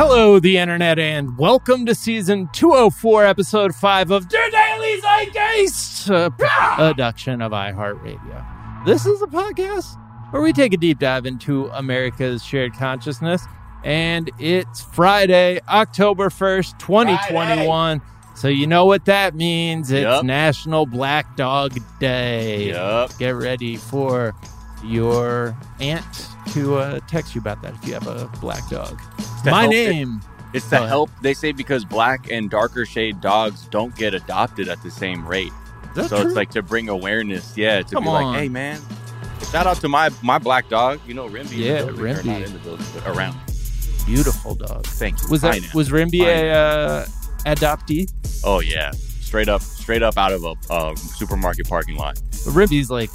Hello, the internet, and welcome to season 204, episode 5 of Der Daily Zeitgeist, a ah! production of iHeartRadio. This is a podcast where we take a deep dive into America's shared consciousness, and it's Friday, October 1st, 2021. So you know what that means. It's Yup. National Black Dog Day. Yup. Get ready for your aunt to uh, text you about that if you have a black dog. My help name. It's to help. They say because black and darker shade dogs don't get adopted at the same rate. So true? it's like to bring awareness. Yeah, to Come be on. like, hey man, shout out to my my black dog. You know, Rimby. Yeah, Rimby. Not in the building, but around. beautiful dog. Thank you. Was that was Rimby a uh, adoptee? Oh yeah, straight up, straight up out of a uh, supermarket parking lot. But Rimby's like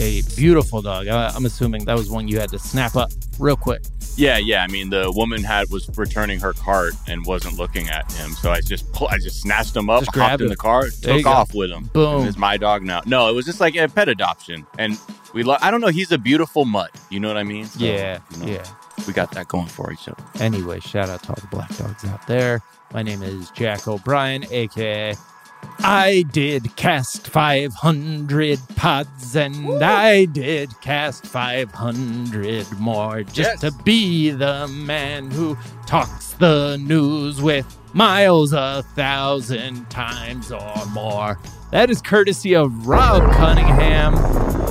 a beautiful dog. I, I'm assuming that was one you had to snap up real quick. Yeah, yeah. I mean, the woman had was returning her cart and wasn't looking at him, so I just I just snatched him up, Just hopped in him. the car, There took off with him. Boom. It's my dog now. No, it was just like a pet adoption, and we. Lo- I don't know. He's a beautiful mutt. You know what I mean? So, yeah, you know, yeah. We got that going for each other. Anyway, shout out to all the black dogs out there. My name is Jack O'Brien, aka I did cast 500 pods and I did cast 500 more just Yes. to be the man who talks the news with miles a thousand times or more. That is courtesy of Rob Cunningham.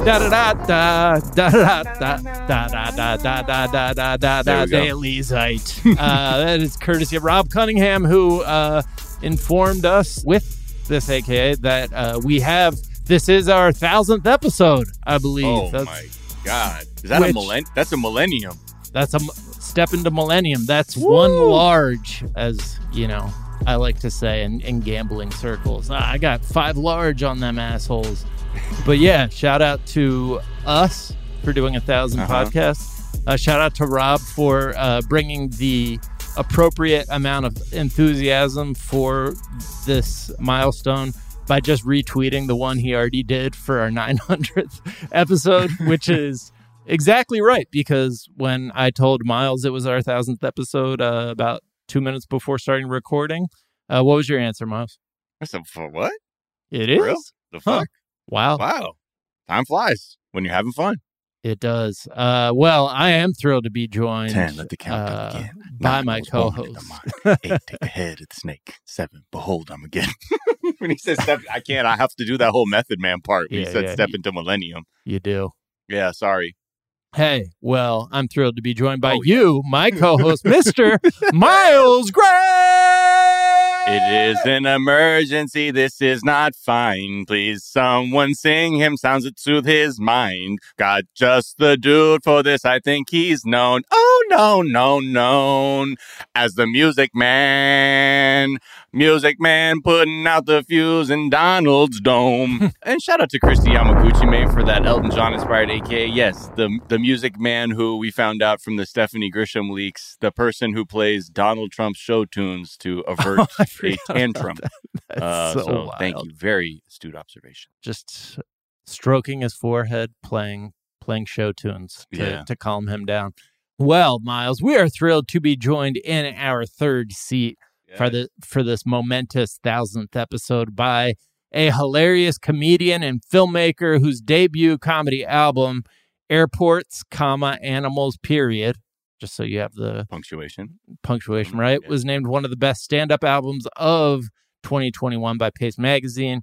Da da da da da da da da da da da da da da da There da we go. Daily Zite. Uh, that is courtesy of Rob Cunningham, who uh, informed us with this AKA that uh, we have. This is our thousandth episode, I believe. Oh that's my god, is that Which- a millenn? That's a millennium. that's a m- step into millennium. That's one large, as you know. I like to say in, in gambling circles. Ah, I got five large on them assholes. But yeah, shout out to us for doing a 1000 Uh-huh. podcasts. Uh, shout out to Rob for uh, bringing the appropriate amount of enthusiasm for this milestone by just retweeting the one he already did for our 900th episode, which is exactly right. Because when I told Miles it was our 1000th episode uh, about two minutes before starting recording, uh, what was your answer, Miles? I said, for what? It is. real? The Huh. fuck? Wow. Wow, time flies when you're having fun. It does. Uh, well, I am thrilled to be joined Ten, let the countdown uh, by Nine, my I was born in the co-host. Eight, take the head of the snake. Seven, behold, I'm again. when he says step, I can't. I have to do that whole Method Man part. When Yeah, he said yeah, step you- into Millennium. You do. Yeah, sorry. Hey, well, I'm thrilled to be joined by Oh, yeah. you, my co-host, Mr. Miles Gray. It is an emergency. This is not fine. Please, someone sing him. Sounds that soothe his mind. Got just the dude for this. I think he's known. Oh no, no, known as the Music Man. Music Man putting out the fuse in Donald's dome. and shout out to Christy Yamaguchi May for that Elton John inspired AKA. Yes, the the Music Man who we found out from the Stephanie Grisham leaks, the person who plays Donald Trump's show tunes to avert a tantrum. Uh, so, so thank you. Very astute observation. Just stroking his forehead, playing playing show tunes to, Yeah. to calm him down. Well, Miles, we are thrilled to be joined in our third seat for the for this momentous thousandth episode by a hilarious comedian and filmmaker whose debut comedy album, Airports, comma Animals, period. Just so you have the punctuation. punctuation Mhm, right, yeah. was named one of the best stand-up albums of 2021 by Paste Magazine.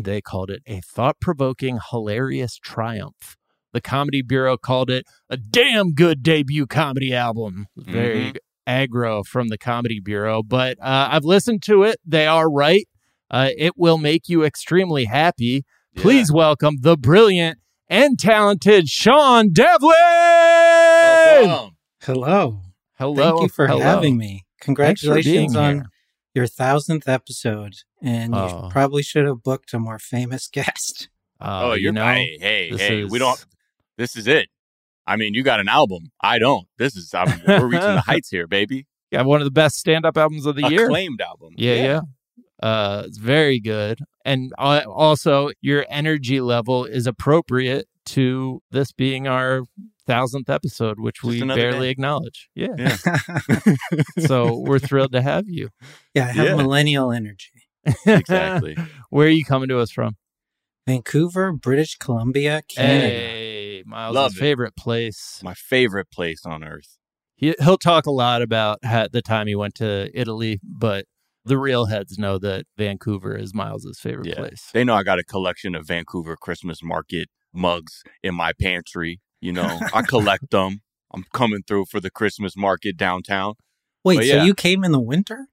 They called it a thought-provoking, hilarious triumph. The Comedy Bureau called it a damn good debut comedy album. Very aggro from the Comedy Bureau, but uh, I've listened to it. They are right. Uh, it will make you extremely happy. Please welcome the brilliant and talented Sean Devlin. Welcome. Hello. Hello. Thank you for hello. having me. Thanks for being Congratulations on here. your thousandth episode. And Oh. you probably should have booked a more famous guest. Uh, oh, you you're know, hey, hey, hey. is- We don't. This is it. I mean, you got an album. I don't. This is. I mean, we're reaching the heights here, baby. yeah, one of the best stand-up albums of the year. Acclaimed album. Yeah, yeah. Uh, it's very good, and uh, also your energy level is appropriate to this being our thousandth episode, which Just we barely day. acknowledge. Yeah. Yeah. so we're thrilled to have you. yeah, I have Yeah. millennial energy. Exactly. Where are you coming to us from? Vancouver, British Columbia, Canada. Hey, Miles' Love it. favorite place. My favorite place on earth. He, he'll talk a lot about how, the time he went to Italy, but the real heads know that Vancouver is Miles' favorite Yeah. place. They know I got a collection of Vancouver Christmas market mugs in my pantry. You know, I collect them. I'm coming through for the Christmas market downtown. Wait, But so you came in the winter?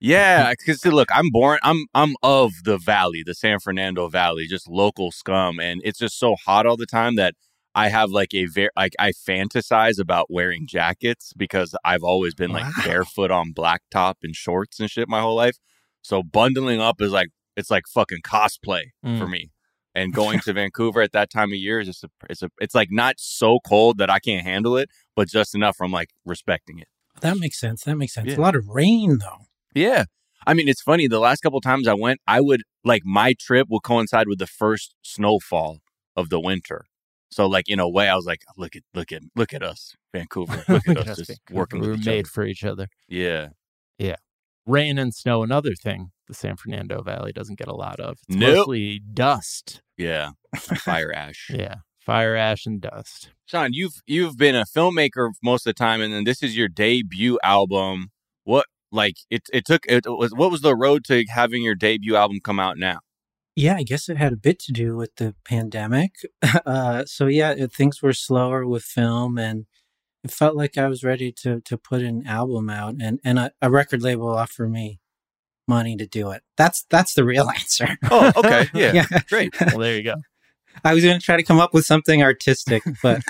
Yeah, because look, I'm born. I'm I'm of the valley, the San Fernando Valley, just local scum, and it's just so hot all the time that I have like a very like I fantasize about wearing jackets because I've always been like Wow. barefoot on blacktop and shorts and shit my whole life. So bundling up is like it's like fucking cosplay for Mm. me. And going to Vancouver at that time of year is just a, it's a it's like not so cold that I can't handle it, but just enough from like respecting it. That makes sense. That makes sense. Yeah. A lot of rain, though. Yeah. I mean, it's funny. The last couple times I went, I would like my trip will coincide with the first snowfall of the winter. So, like in a way, I was like, look at look at look at us, Vancouver. Look at us just Vancouver. working We with were made other. for each other. Yeah, yeah. Rain and snow, another thing the San Fernando Valley doesn't get a lot of. It's Nope. mostly dust. Yeah. Fire ash. Yeah. Fire ash and dust. Sean, you've you've been a filmmaker most of the time, and then this is your debut album. What like it it took it was what was the road to having your debut album come out now? Yeah, I guess it had a bit to do with the pandemic. Uh, so yeah, it, things were slower with film, and it felt like I was ready to to put an album out, and and a, a record label offered me money to do it. That's that's the real answer. Oh, okay. Yeah. yeah. Great. Well, there you go. I was going to try to come up with something artistic, but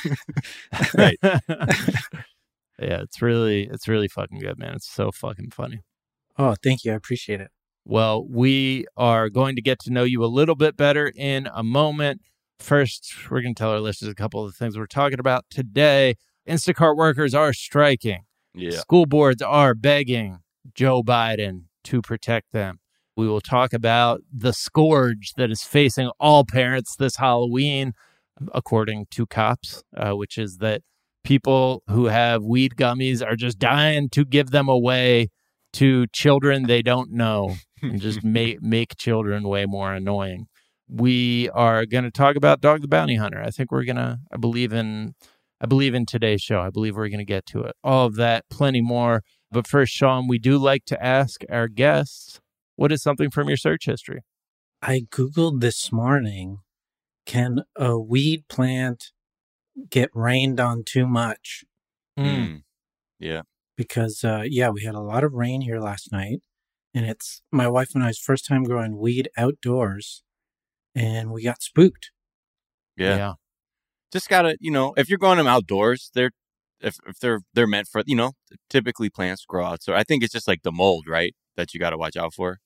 Right. yeah, it's really it's really fucking good, man. It's so fucking funny. oh, thank you, I appreciate it. Well, we are going to get to know you a little bit better in a moment. First, we're going to tell our listeners a couple of the things we're talking about today. Instacart workers are striking. Yeah. School boards are begging Joe Biden to protect them. We will talk about the scourge that is facing all parents this Halloween, according to cops, uh, which is that people who have weed gummies are just dying to give them away to children they don't know and just make make children way more annoying. We are going to talk about Dog the Bounty Hunter. I think we're going to I believe in I believe in today's show. I believe we're going to get to it. All of that, plenty more. But first, Sean, we do like to ask our guests, what is something from your search history? I googled this morning: Can a weed plant get rained on too much? Mm. Yeah. because uh, yeah, we had a lot of rain here last night, and it's my wife and I's first time growing weed outdoors, and we got spooked. Yeah. Just gotta, you know, if you're growing them outdoors, they're if if they're they're meant for, you know, typically plants grow out. So I think it's just like the mold, right? That you got to watch out for.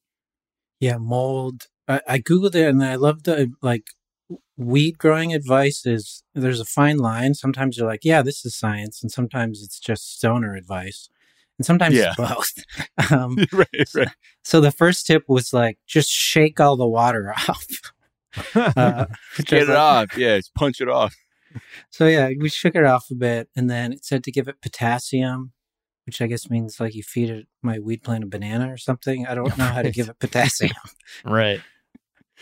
Yeah, mold. I, I googled it, and I love the like weed growing advice. Is there's a fine line. Sometimes you're like, yeah, this is science, and sometimes it's just stoner advice, and sometimes Yeah. it's both. um, right, right. so the first tip was like, just shake all the water off. Uh, Get it like, off. Yeah, just punch it off. So yeah, we shook it off a bit, and then it said to give it potassium, which I guess means like you feed it my weed plant a banana or something. I don't know how to give it potassium. right.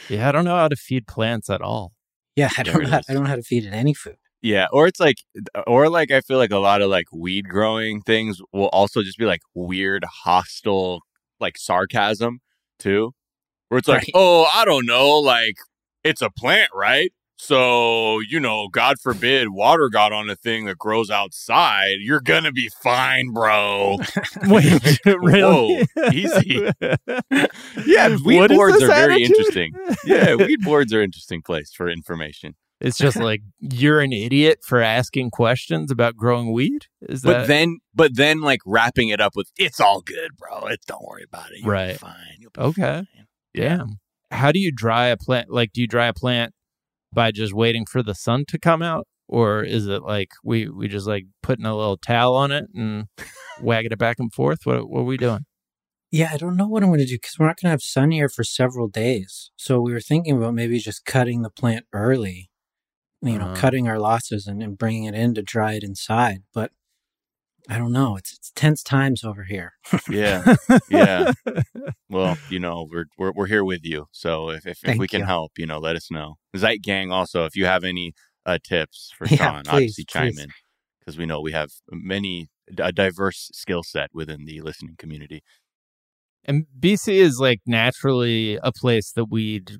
Yeah, I don't know how to feed plants at all. yeah, I don't. Know, is. I don't know how to feed it any food. Yeah, or it's like, or like I feel like a lot of like weed growing things will also just be like weird, hostile, like sarcasm too, where it's like, Right. oh, I don't know, like it's a plant, right? So you know, God forbid, water got on a thing that grows outside. You're gonna be fine, bro. Wait, really? Whoa, easy. Yeah, weed What boards are very attitude? interesting. Yeah, weed boards are interesting place for information. It's just like you're an idiot for asking questions about growing weed. Is that... But then, but then, like wrapping it up with "It's all good, bro. It, don't worry about it. You'll Right. fine. You'll be Okay. fine." damn? How do you dry a plant? Like, do you dry a plant by just waiting for the sun to come out, or is it like we we just like putting a little towel on it and wagging it back and forth? What what are we doing? Yeah, I don't know what I'm going to do because we're not going to have sun here for several days. So we were thinking about maybe just cutting the plant early, you know, Uh-huh. cutting our losses and, and bringing it in to dry it inside. But I don't know. It's it's tense times over here. Yeah. Yeah. Well, you know, we're we're we're here with you. So if if, if we can you. help, you know, let us know. Zeit Gang also, if you have any uh, tips for Yeah, Sean, please, obviously chime please. in because we know we have many a diverse skill set within the listening community. And BC is like naturally a place that weed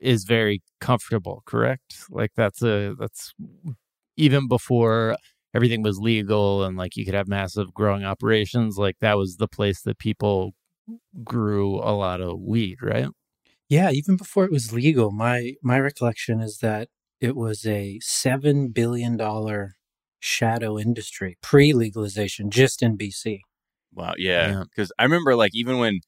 is very comfortable, correct? Like that's a that's even before everything was legal and like you could have massive growing operations, like that was the place that people grew a lot of weed, right? Yeah, even before it was legal, my my recollection is that it was a seven billion dollar shadow industry pre legalization just in BC. Wow, yeah. Yeah. Because I remember, like, even when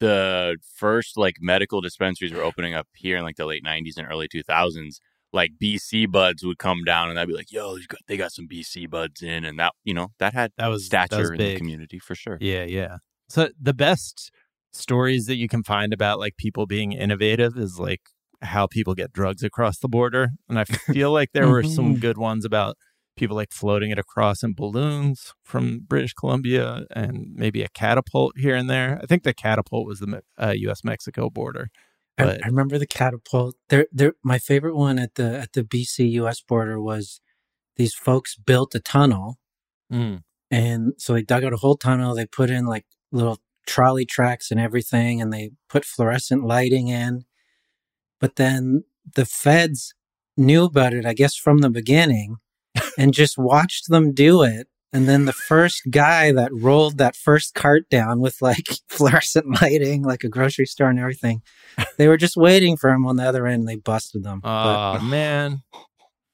the first like medical dispensaries were opening up here in like the late '90s and early 2000s, like BC buds would come down, and I'd be like, "Yo, got, they got some BC buds in," and that you know that had That was that stature was in the community for sure. Yeah, yeah. So the best stories that you can find about like people being innovative is like how people get drugs across the border. And I feel like there were some good ones about people like floating it across in balloons from British Columbia and maybe a catapult here and there. I think the catapult was the uh, US Mexico border. I, I remember the catapult. There, there. My favorite one at the at the BC U.S. border was these folks built a tunnel, Mm. and so they dug out a whole tunnel. They put in like little trolley tracks and everything, and they put fluorescent lighting in. But then the feds knew about it, I guess, from the beginning, and just watched them do it. And then the first guy that rolled that first cart down with like fluorescent lighting, like a grocery store and everything, they were just waiting for him on the other end. And they busted them. But Oh, man.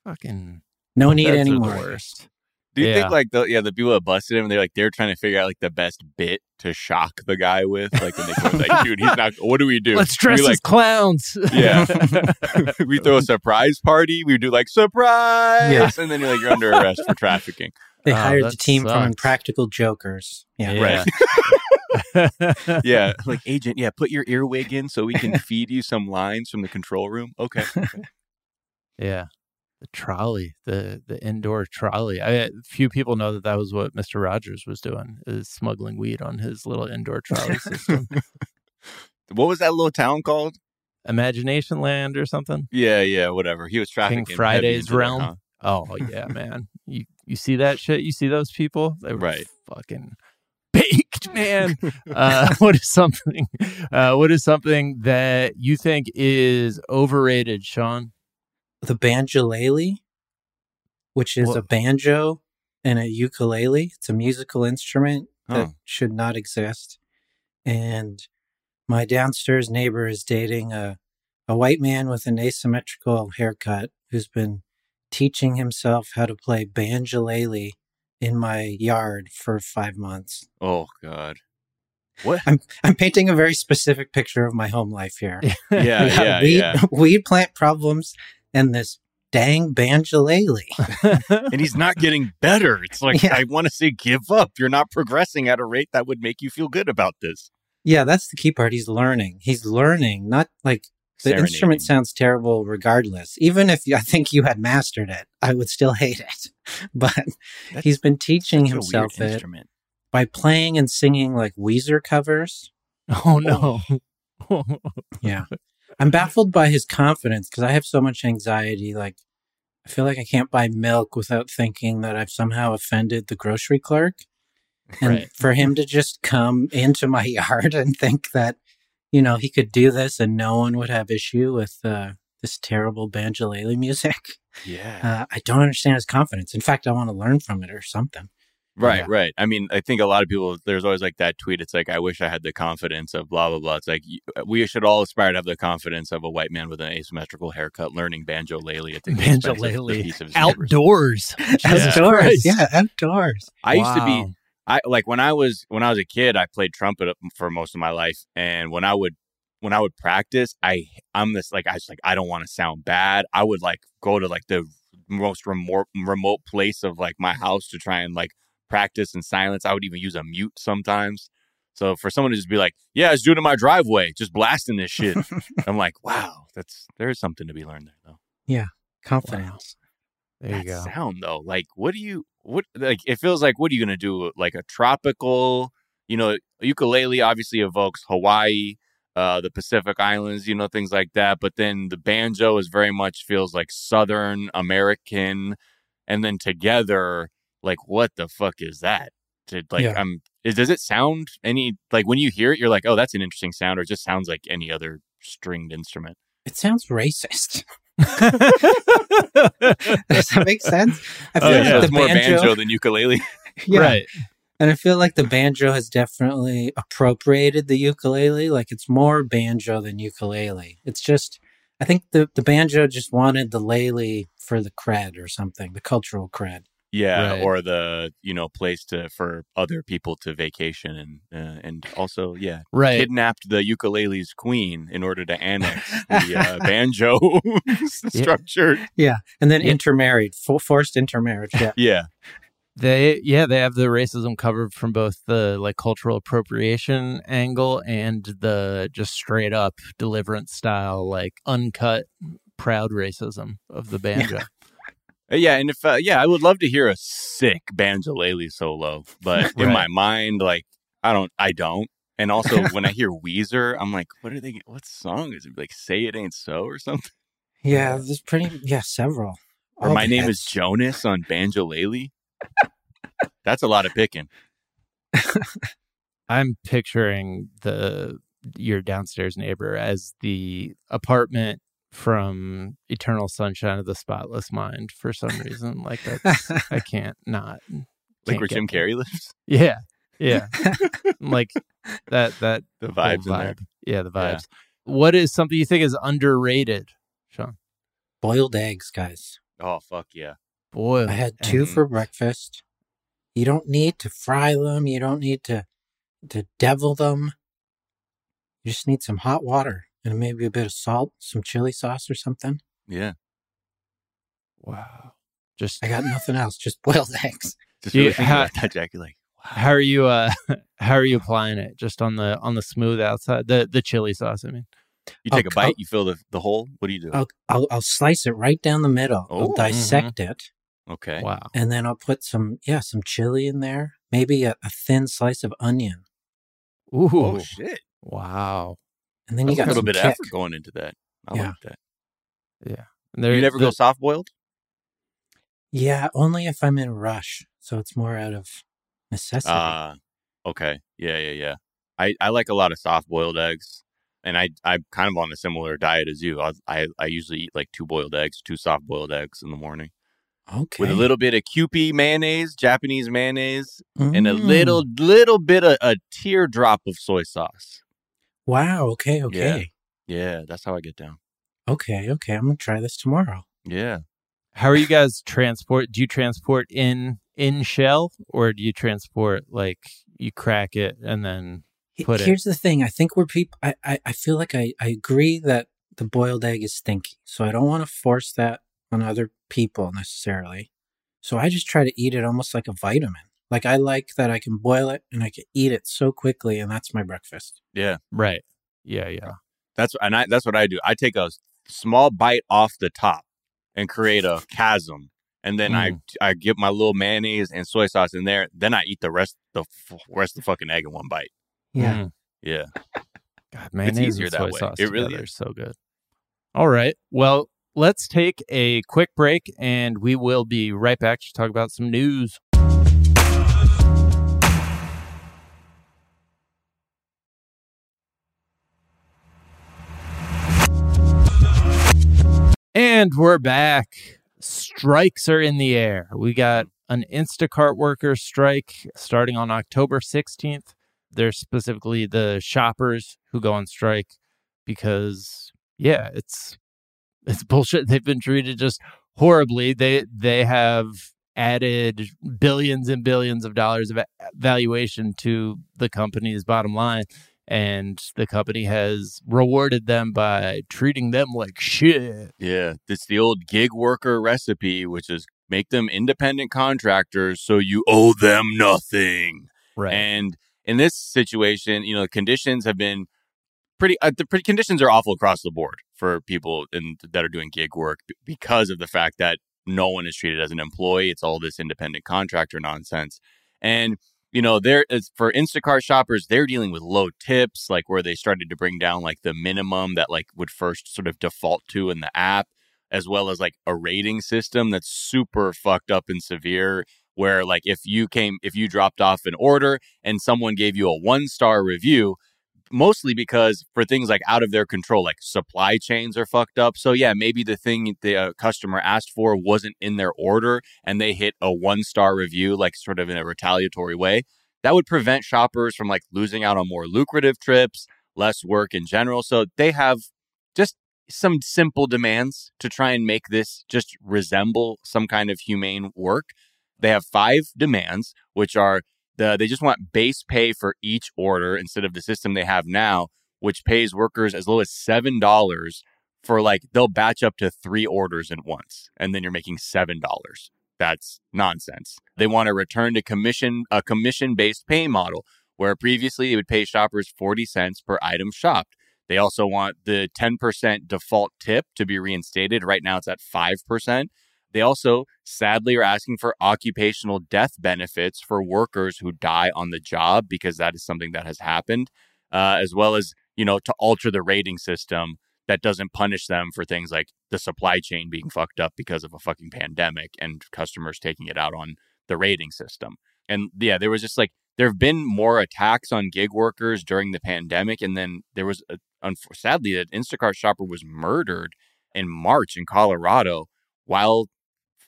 Fucking no need feds are the anymore. worst. Do you Yeah. think like the yeah the people that busted him, they're like they're trying to figure out like the best bit to shock the guy with, like when they come like, dude, he's not. What do we do? Let's dress we, like as clowns. Yeah. we throw a surprise party. We do like surprise, Yeah. and then you're like you're under arrest for trafficking. They Oh, hired the that team from sucks. Impractical Jokers. Yeah. Yeah. Yeah, like agent. Yeah, put your earwig in so we can feed you some lines from the control room. Okay. Yeah, the trolley, the the indoor trolley. I few people know that that was what Mister Rogers was doing, is smuggling weed on his little indoor trolley system. what was that little town called? Imagination Land or something. Yeah, yeah, whatever. He was trafficking heavy Friday's realm. huh? Oh yeah, man. You you see that shit? You see those people? They were Right. fucking baked, man. uh, what is something? Uh, what is something that you think is overrated, Sean? The banjolele, which is What? a banjo and a ukulele. It's a musical instrument that Huh. should not exist. And my downstairs neighbor is dating a, a white man with an asymmetrical haircut who's been teaching himself how to play banjolele in my yard for five months. Oh God. What? I'm I'm painting a very specific picture of my home life here. Yeah, We yeah, weed, yeah. weed plant problems and this dang banjolele. And he's not getting better. It's like Yeah. I want to say, give up. You're not progressing at a rate that would make you feel good about this. Yeah, that's the key part. He's learning. He's learning, not like the instrument sounds terrible regardless. Even if you- I think you had mastered it, I would still hate it. But That's he's been teaching such a weird himself it instrument. by playing and singing like Weezer covers. oh no. Oh. Yeah. I'm baffled by his confidence because I have so much anxiety. Like, I feel like I can't buy milk without thinking that I've somehow offended the grocery clerk. And Right. for him to just come into my yard and think that, you know, he could do this and no one would have issue with uh, this terrible banjolele music, Yeah. uh, I don't understand his confidence. In fact, I want to learn from it or something. Right, Yeah. right. I mean, I think a lot of people, there's always like that tweet. It's like, I wish I had the confidence of blah, blah, blah. It's like, we should all aspire to have the confidence of a white man with an asymmetrical haircut learning banjolele at the expense of the Banjolele. piece of his neighbors. Outdoors. Outdoors. Yeah, outdoors. I used to be, Wow. I like when I was when I was a kid, I played trumpet uh, for most of my life, and when I would when I would practice, I I'm this like I was like I don't want to sound bad. I would like go to like the most remote remote place of like my house to try and like practice in silence. I would even use a mute sometimes. So for someone to just be like, "Yeah, I was doing it in my driveway, just blasting this shit," I'm like, "Wow, that's there is something to be learned there, though." Yeah, confidence. There you that go. sound though, like what do you what like? It feels like what are you gonna do? Like a tropical, you know, ukulele obviously evokes Hawaii, uh, the Pacific Islands, you know, things like that. But then the banjo is very much feels like Southern American, and then together, like what the fuck is that? To like, Yeah. um, is, does it sound any like when you hear it, you're like, oh, that's an interesting sound, or it just sounds like any other stringed instrument? It sounds racist. Does that make sense? I feel Oh, like yeah. the it's more banjo, banjo, than ukulele. yeah, Right. and I feel like the banjo has definitely appropriated the ukulele. Like it's more banjo than ukulele. It's just, I think the the banjo just wanted the lele for the cred or something, the cultural cred. Yeah, Right. or the you know place to for other people to vacation and uh, and also yeah Right. kidnapped the ukulele's queen in order to annex the uh, banjo structure. Yeah, and then Yeah. intermarried, full forced intermarriage. Yeah, Yeah, They yeah, they have the racism covered from both the like cultural appropriation angle and the just straight up deliverance style, like uncut proud racism of the banjo. Uh, yeah, and if uh, yeah, I would love to hear a sick banjolele solo, but in my mind, like I don't, I don't. And also, when I hear Weezer, I'm like, what are they? What song is it? Like, say it ain't so or something? yeah. There's pretty yeah several. Or All my name is. Jonas on banjolele. That's a lot of picking. I'm picturing the your downstairs neighbor as the apartment from Eternal Sunshine of the Spotless Mind for some reason. Like that's I can't not Like can't where get Jim there. Carrey lives. Yeah. Yeah. like that that The whole vibes in there. vibe. Yeah, the Yeah. vibes. What is something you think is underrated, Sean? Boiled eggs, guys. Oh fuck yeah. Boy, I had two for breakfast. You don't need to fry them. You don't need to to devil them. You just need some hot water and maybe a bit of salt, some chili sauce or something. Yeah. Wow. Just I got nothing else, just boiled eggs. Just Do you really thinking ha- about that, Jackie. Like, how are you uh how are you applying it? Just on the on the smooth outside the the chili sauce, I mean. you take I'll- a bite, I'll- you feel the the hole. What do you do? I'll, I'll I'll slice it right down the middle. Oh, I'll dissect it, okay. Wow. and then I'll put some yeah some chili in there. Maybe a, a thin slice of onion, Ooh. Oh shit. wow. And then That's you a little bit of effort going into that. I Yeah. like that. And there- you never the- go soft boiled? Yeah, only if I'm in a rush. So it's more out of necessity. Uh okay. Yeah, yeah, yeah. I, I like a lot of soft boiled eggs. And I I'm kind of on a similar diet as you. I, I I usually eat like two boiled eggs, two soft boiled eggs in the morning okay. with a little bit of Kewpie mayonnaise, Japanese mayonnaise, and a Mm. little little bit of a teardrop of soy sauce. Wow. Okay. Okay. Yeah, yeah. that's how I get down. Okay. Okay. I'm gonna try this tomorrow. Yeah. How are you guys transport? Do you transport in in shell or do you transport like you crack it and then H- Put it- Here's the thing. I think we're people. I, I I feel like I I agree that the boiled egg is stinky, so I don't want to force that on other people necessarily. So I just try to eat it almost like a vitamin. Like I like that I can boil it and I can eat it so quickly, and that's my breakfast. Yeah. right? Yeah, yeah. That's and I that's what I do. I take a small bite off the top and create a chasm, and then I I get my little mayonnaise and soy sauce in there. Then I eat the rest the f- rest of the fucking egg in one bite. Yeah. Mm. Yeah, God, mayonnaise easier and that soy way. sauce It really together is. is so good. All right. Well, let's take a quick break and we will be right back to talk about some news. And we're back. Strikes are in the air. We got an Instacart worker strike starting on October 16th. They're specifically the shoppers who go on strike because yeah, it's it's bullshit. They've been treated just horribly. They they have added billions and billions of dollars of valuation to the company's bottom line and the company has rewarded them by treating them like shit. yeah. It's the old gig worker recipe, which is make them independent contractors, so you owe them nothing. Right. And in this situation, you know, conditions have been pretty uh, the pretty conditions are awful across the board for people in, that are doing gig work because of the fact that no one is treated as an employee. It's all this independent contractor nonsense. And you know, there is for Instacart shoppers, they're dealing with low tips, like where they started to bring down like the minimum that like would first sort of default to in the app, as well as like a rating system that's super fucked up and severe. Where like if you came, if you dropped off an order and someone gave you a one star review, mostly because for things like out of their control, like supply chains are fucked up. So yeah, maybe the thing the uh, customer asked for wasn't in their order and they hit a one star review, like sort of in a retaliatory way. That would prevent shoppers from like losing out on more lucrative trips, less work in general. So they have just some simple demands to try and make this just resemble some kind of humane work. They have five demands, which are the, they just want base pay for each order instead of the system they have now, which pays workers as low as seven dollars for like they'll batch up to three orders at once, and then you're making seven dollars. That's nonsense. They want to return to commission a commission based pay model where previously it would pay shoppers 40 cents per item shopped. They also want the 10% default tip to be reinstated. Right now it's at 5%. They also sadly are asking for occupational death benefits for workers who die on the job because that is something that has happened, uh, as well as, you know, to alter the rating system that doesn't punish them for things like the supply chain being fucked up because of a fucking pandemic and customers taking it out on the rating system. And yeah, there was just like, there have been more attacks on gig workers during the pandemic. And then there was, a, sadly, an Instacart shopper was murdered in March in Colorado while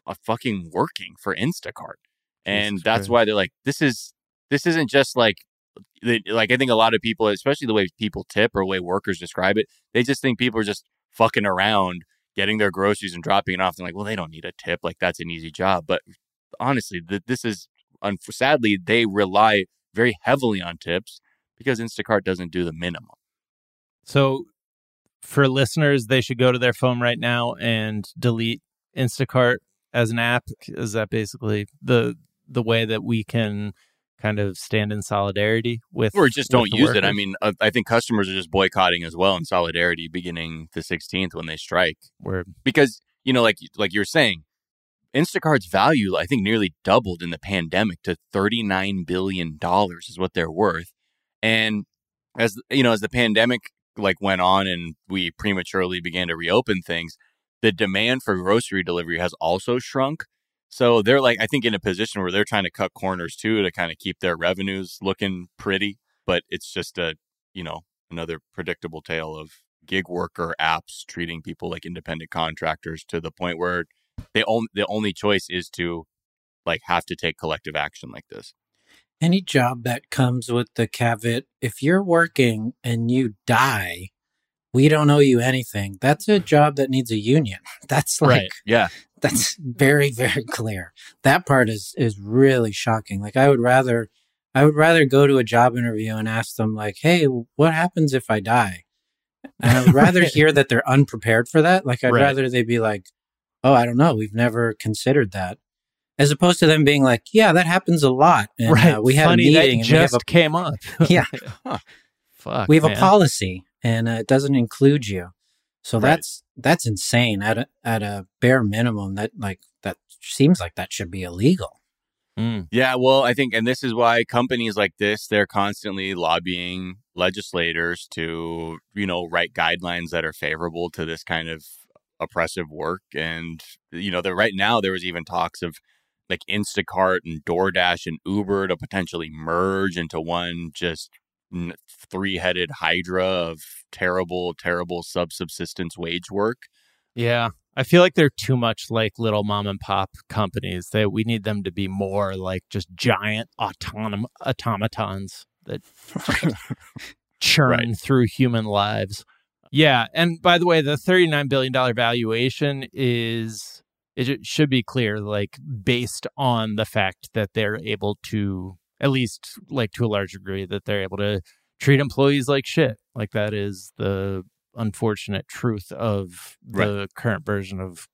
a fucking working for Instacart. And Jesus that's Christ. why they're like, this is this isn't just like like I think a lot of people, especially the way people tip or the way workers describe it, they just think people are just fucking around getting their groceries and dropping it off. And like, well, they don't need a tip. Like that's an easy job. But honestly, th- this is sadly they rely very heavily on tips because Instacart doesn't do the minimum. So for listeners, they should go to their phone right now and delete Instacart as an app? Is that basically the the way that we can kind of stand in solidarity with or just don't use workers? it i mean uh, i think customers are just boycotting as well in solidarity beginning the 16th when they strike Word. because you know like like you're saying instacart's value i think nearly doubled in the pandemic to 39 billion dollars is what they're worth and as you know as the pandemic like went on and we prematurely began to reopen things the demand for grocery delivery has also shrunk. So they're like, I think, in a position where they're trying to cut corners too to kind of keep their revenues looking pretty. But it's just a, you know, another predictable tale of gig worker apps treating people like independent contractors to the point where they only the only choice is to like have to take collective action like this. Any job that comes with the caveat, if you're working and you die, we don't owe you anything. That's a job that needs a union. That's like, right. yeah, that's very, very clear. That part is, is really shocking. Like I would rather, I would rather go to a job interview and ask them like, Hey, what happens if I die? And I would rather hear that they're unprepared for that. Like I'd right. rather they be like, Oh, I don't know. We've never considered that. As opposed to them being like, yeah, that happens a lot. And, uh, right. Uh, we had Funny a meeting. That just a, came up. yeah. huh. Fuck, we have man. a policy and uh, it doesn't include you. So right. that's that's insane. At a, at a bare minimum, that like that seems like that should be illegal. Mm. Yeah, well, I think, and this is why companies like this they're constantly lobbying legislators to you know write guidelines that are favorable to this kind of oppressive work. And you know, that right now there was even talks of like Instacart and DoorDash and Uber to potentially merge into one just three headed hydra of terrible, terrible subsistence wage work. Yeah. I feel like they're too much like little mom and pop companies. That we need them to be more like just giant autonom- automatons that churn right. through human lives. Yeah, and by the way, the thirty-nine billion dollar valuation is it should be clear, like based on the fact that they're able to at least like to a large degree that they're able to treat employees like shit. Like that is the unfortunate truth of the right. current version of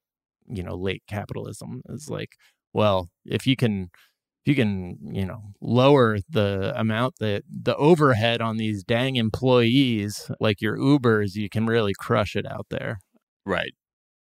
you know late capitalism is like well if you can if you can, you know, lower the amount that the overhead on these dang employees, like your Ubers, you can really crush it out there. Right.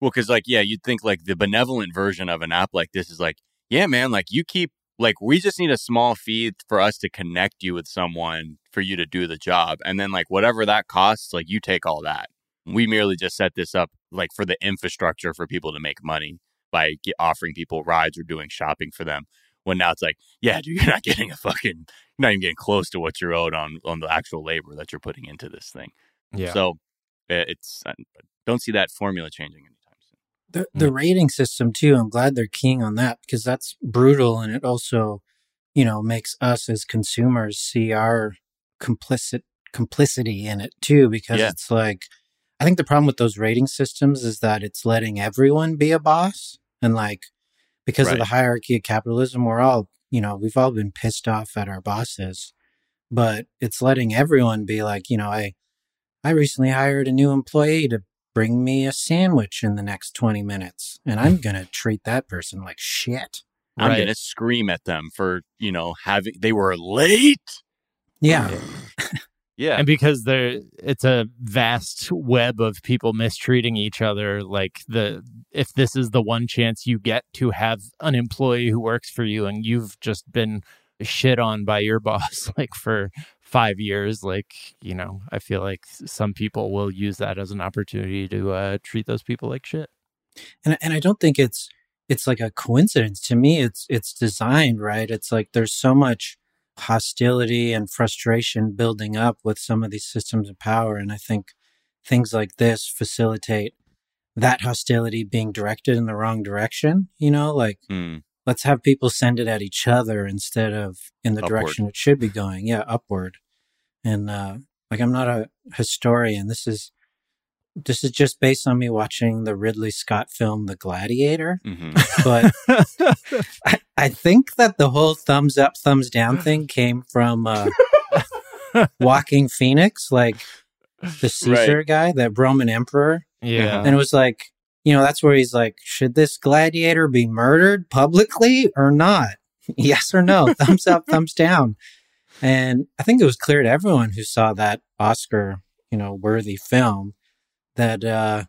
Well, because like, yeah, you'd think like the benevolent version of an app like this is like, yeah, man, like you keep like we just need a small fee for us to connect you with someone for you to do the job, and then like whatever that costs, like you take all that. We merely just set this up like for the infrastructure for people to make money by get, offering people rides or doing shopping for them. When now it's like, yeah, dude, you're not getting a fucking, you're not even getting close to what you're owed on on the actual labor that you're putting into this thing. Yeah. So it's I don't see that formula changing soon. The the mm. rating system too. I'm glad they're keying on that because that's brutal, and it also, you know, makes us as consumers see our complicit complicity in it too. Because Yeah. it's like, I think the problem with those rating systems is that it's letting everyone be a boss, and like because of the hierarchy of capitalism, we're all, you know, we've all been pissed off at our bosses, but it's letting everyone be like, you know, I I recently hired a new employee to bring me a sandwich in the next 20 minutes and I'm going to treat that person like shit. I'm Right. gonna scream at them for you know having they were late. Yeah. Yeah, and because there it's a vast web of people mistreating each other like the if this is the one chance you get to have an employee who works for you and you've just been shit on by your boss like for 5 years like you know i feel like some people will use that as an opportunity to uh treat those people like shit And and I don't think it's it's like a coincidence to me it's it's designed right. It's like there's so much hostility and frustration building up with some of these systems of power and I think things like this facilitate that hostility being directed in the wrong direction, you know, like Hmm. Let's have people send it at each other instead of in the Upward. direction it should be going. Yeah, upward. And uh like I'm not a historian. This is this is just based on me watching the Ridley Scott film The Gladiator. Mhm. But I, I think that the whole thumbs up, thumbs down thing came from uh Joaquin Phoenix, like the Caesar guy, that Roman emperor. yeah And it was like, you know, that's where he's like, should this gladiator be murdered publicly or not? yes or no? thumbs up, thumbs down. And I think it was clear to everyone who saw that Oscar, you know, worthy film that uh,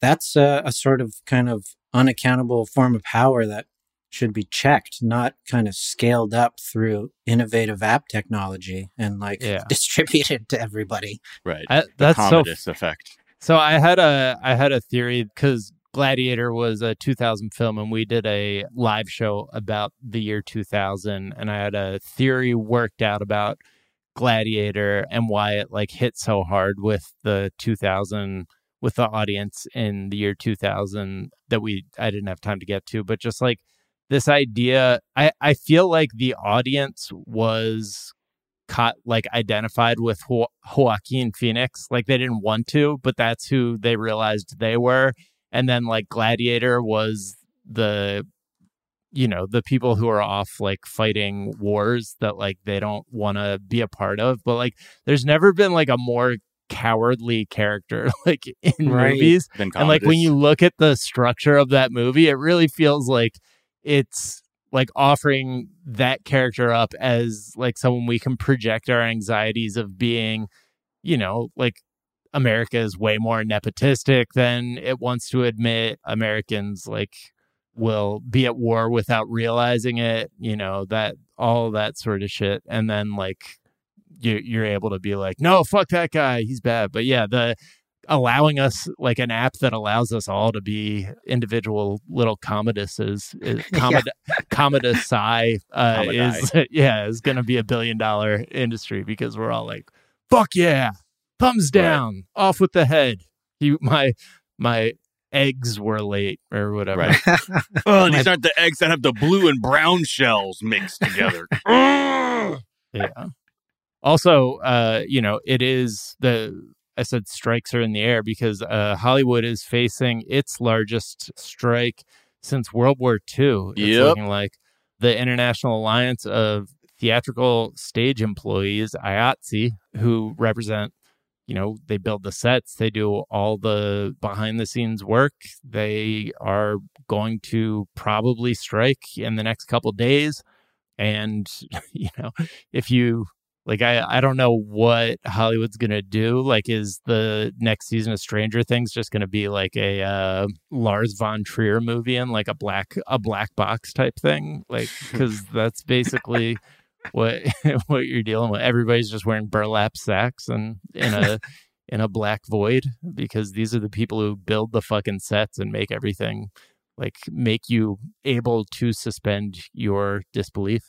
that's a, a sort of kind of unaccountable form of power that should be checked, not kind of scaled up through innovative app technology and like Yeah. distributed to everybody. right. I, The that's so Commodus effect. So I had a I had a theory because Gladiator was a 2000 film, and we did a live show about the year 2000, and I had a theory worked out about Gladiator and why it like hit so hard with the 2000 with the audience in the year 2000 that we I didn't have time to get to, but just like this idea, I I feel like the audience was caught like identified with jo- Joaquin Phoenix. Like they didn't want to, but that's who they realized they were. And then like Gladiator was the you know, the people who are off like fighting wars that like they don't want to be a part of. But like there's never been like a more cowardly character like in Right. movies. And like when you look at the structure of that movie, it really feels like it's like offering that character up as like someone we can project our anxieties of being, you know, like America is way more nepotistic than it wants to admit. Americans like will be at war without realizing it, you know, that all that sort of shit. And then like you you're able to be like, no, fuck that guy, he's bad. But yeah, the allowing us like an app that allows us all to be individual little commoduses is commod commodus uh, is yeah is going to be a billion dollar industry because we're all like fuck yeah thumbs Right. down off with the head you my my eggs were late or whatever Right. oh, these aren't the eggs that have the blue and brown shells mixed together. Yeah. Also, uh, you know, it is the I said strikes are in the air because uh, Hollywood is facing its largest strike since World War II. It's Yep. looking like the International Alliance of Theatrical Stage Employees, IATSE, who represent, you know, they build the sets, they do all the behind the scenes work. They are going to probably strike in the next couple days. And you know if you like I, I don't know what hollywood's gonna do. Like is the next season of stranger things just gonna be like a uh, lars von trier movie and like a black a black box type thing? Like because that's basically what what you're dealing with everybody's just wearing burlap sacks and in a in a black void because these are the people who build the fucking sets and make everything like make you able to suspend your disbelief.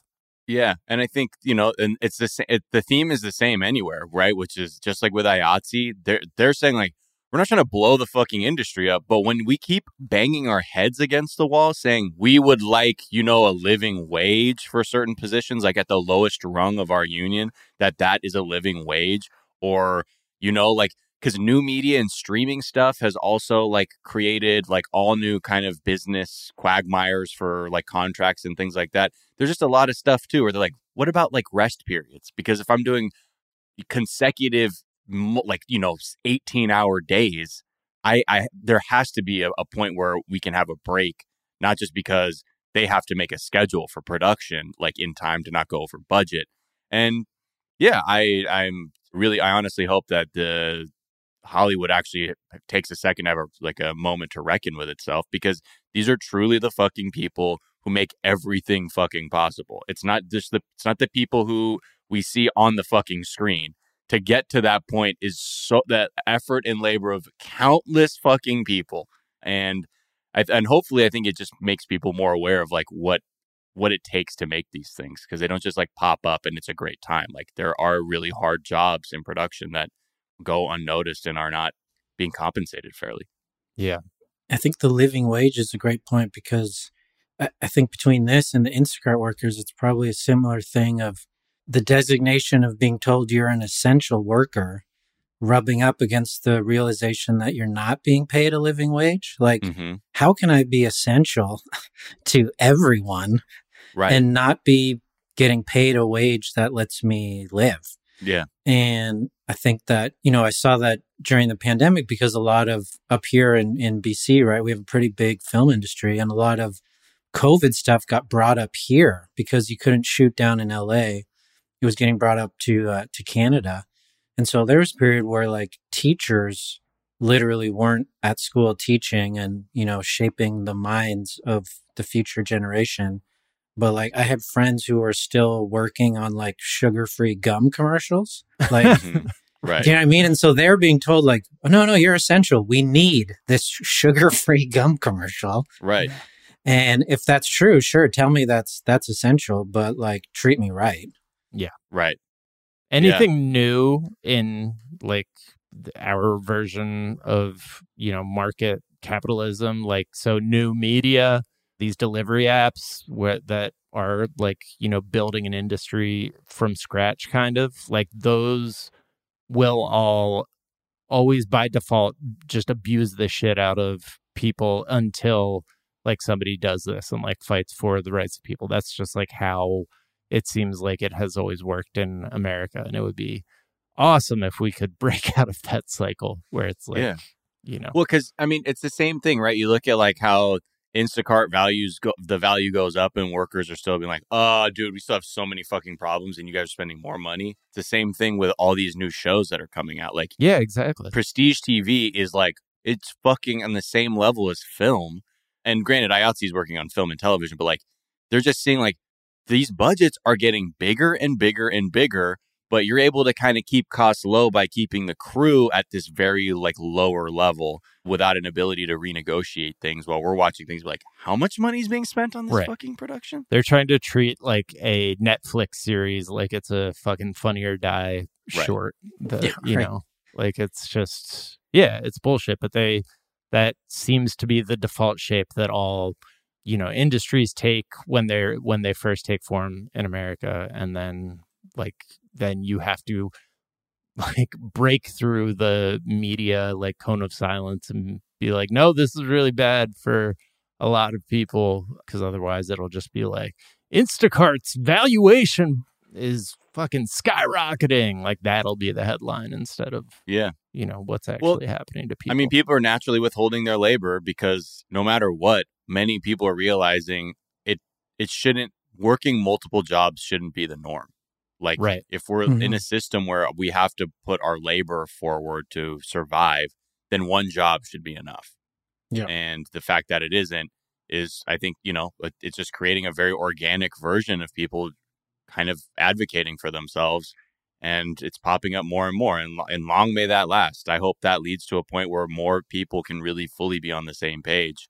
Yeah, and I think you know, and it's the same. It, the theme is the same anywhere, right? Which is just like with IATSE, they're they're saying like we're not trying to blow the fucking industry up, but when we keep banging our heads against the wall, saying we would like you know a living wage for certain positions, like at the lowest rung of our union, that that is a living wage, or you know, like because new media and streaming stuff has also like created like all new kind of business quagmires for like contracts and things like that. There's just a lot of stuff too where they're like, what about like rest periods? Because if I'm doing consecutive like you know 18 hour days I, I there has to be a, a point where we can have a break not just because they have to make a schedule for production like in time to not go over budget and yeah i i'm really i honestly hope that the Hollywood actually takes a second a, like a moment to reckon with itself because these are truly the fucking people who make everything fucking possible. It's not just the it's not the people who we see on the fucking screen. To get to that point is so that effort and labor of countless fucking people, and I, and hopefully I think it just makes people more aware of like what what it takes to make these things because they don't just like pop up and it's a great time. Like there are really hard jobs in production that go unnoticed and are not being compensated fairly. Yeah. I think the living wage is a great point because I, I think between this and the Instacart workers, it's probably a similar thing of the designation of being told you're an essential worker rubbing up against the realization that you're not being paid a living wage. Like, mm-hmm. how can I be essential to everyone right. and not be getting paid a wage that lets me live? Yeah. And I think that, you know, I saw that during the pandemic because a lot of up here in, in BC, right, we have a pretty big film industry and a lot of COVID stuff got brought up here because you couldn't shoot down in LA. It was getting brought up to, uh, to Canada. And so there was a period where like teachers literally weren't at school teaching and, you know, shaping the minds of the future generation but like I had friends who are still working on like sugar free gum commercials. Like, mm-hmm. right. you know what I mean? And so they're being told, like, oh, no, no, you're essential. We need this sugar free gum commercial. Right. And if that's true, sure, tell me that's that's essential, but like treat me right. Yeah. Right. Anything yeah. new in like our version of, you know, market capitalism, like so new media these delivery apps where, that are like you know building an industry from scratch kind of like those will all always by default just abuse the shit out of people until like somebody does this and like fights for the rights of people that's just like how it seems like it has always worked in america and it would be awesome if we could break out of that cycle where it's like yeah. you know well because i mean it's the same thing right you look at like how Instacart values go, the value goes up and workers are still being like, oh, dude, we still have so many fucking problems and you guys are spending more money. It's the same thing with all these new shows that are coming out. Like, yeah, exactly. Prestige TV is like, it's fucking on the same level as film. And granted, IATSE is working on film and television, but like, they're just seeing like these budgets are getting bigger and bigger and bigger but you're able to kind of keep costs low by keeping the crew at this very like lower level without an ability to renegotiate things while we're watching things like how much money is being spent on this right. fucking production they're trying to treat like a netflix series like it's a fucking funny or die right. short that yeah, you right. know like it's just yeah it's bullshit but they that seems to be the default shape that all you know industries take when they're when they first take form in america and then like then you have to like break through the media like cone of silence and be like no this is really bad for a lot of people because otherwise it'll just be like instacart's valuation is fucking skyrocketing. Like that'll be the headline instead of yeah. you know what's actually well, happening to people i mean people are naturally withholding their labor because no matter what many people are realizing it it shouldn't working multiple jobs shouldn't be the norm. Like, Right. if we're in Mhm. a system where we have to put our labor forward to survive, then one job should be enough. Yeah. And the fact that it isn't is, I think, you know, it's just creating a very organic version of people kind of advocating for themselves. And it's popping up more and more. And, and long may that last. I hope that leads to a point where more people can really fully be on the same page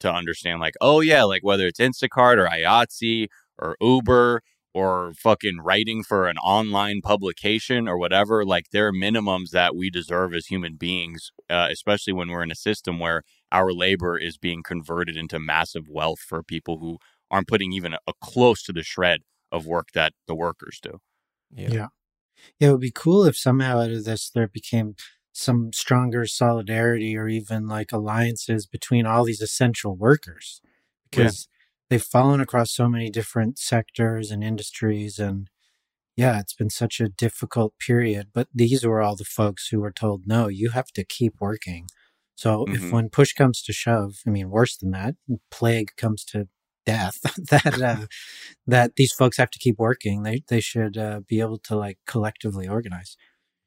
to understand, like, oh, yeah, like whether it's Instacart or IATSE or Uber or fucking writing for an online publication or whatever, like there are minimums that we deserve as human beings, uh, especially when we're in a system where our labor is being converted into massive wealth for people who aren't putting even a, a close to the shred of work that the workers do. Yeah. Yeah. Yeah, it would be cool if somehow out of this there became some stronger solidarity or even like alliances between all these essential workers because they've fallen across so many different sectors and industries and yeah, it's been such a difficult period, but these were all the folks who were told no, you have to keep working. So if Mhm. when push comes to shove, I mean worse than that, plague comes to death that uh, that these folks have to keep working. They they should uh, be able to like collectively organize.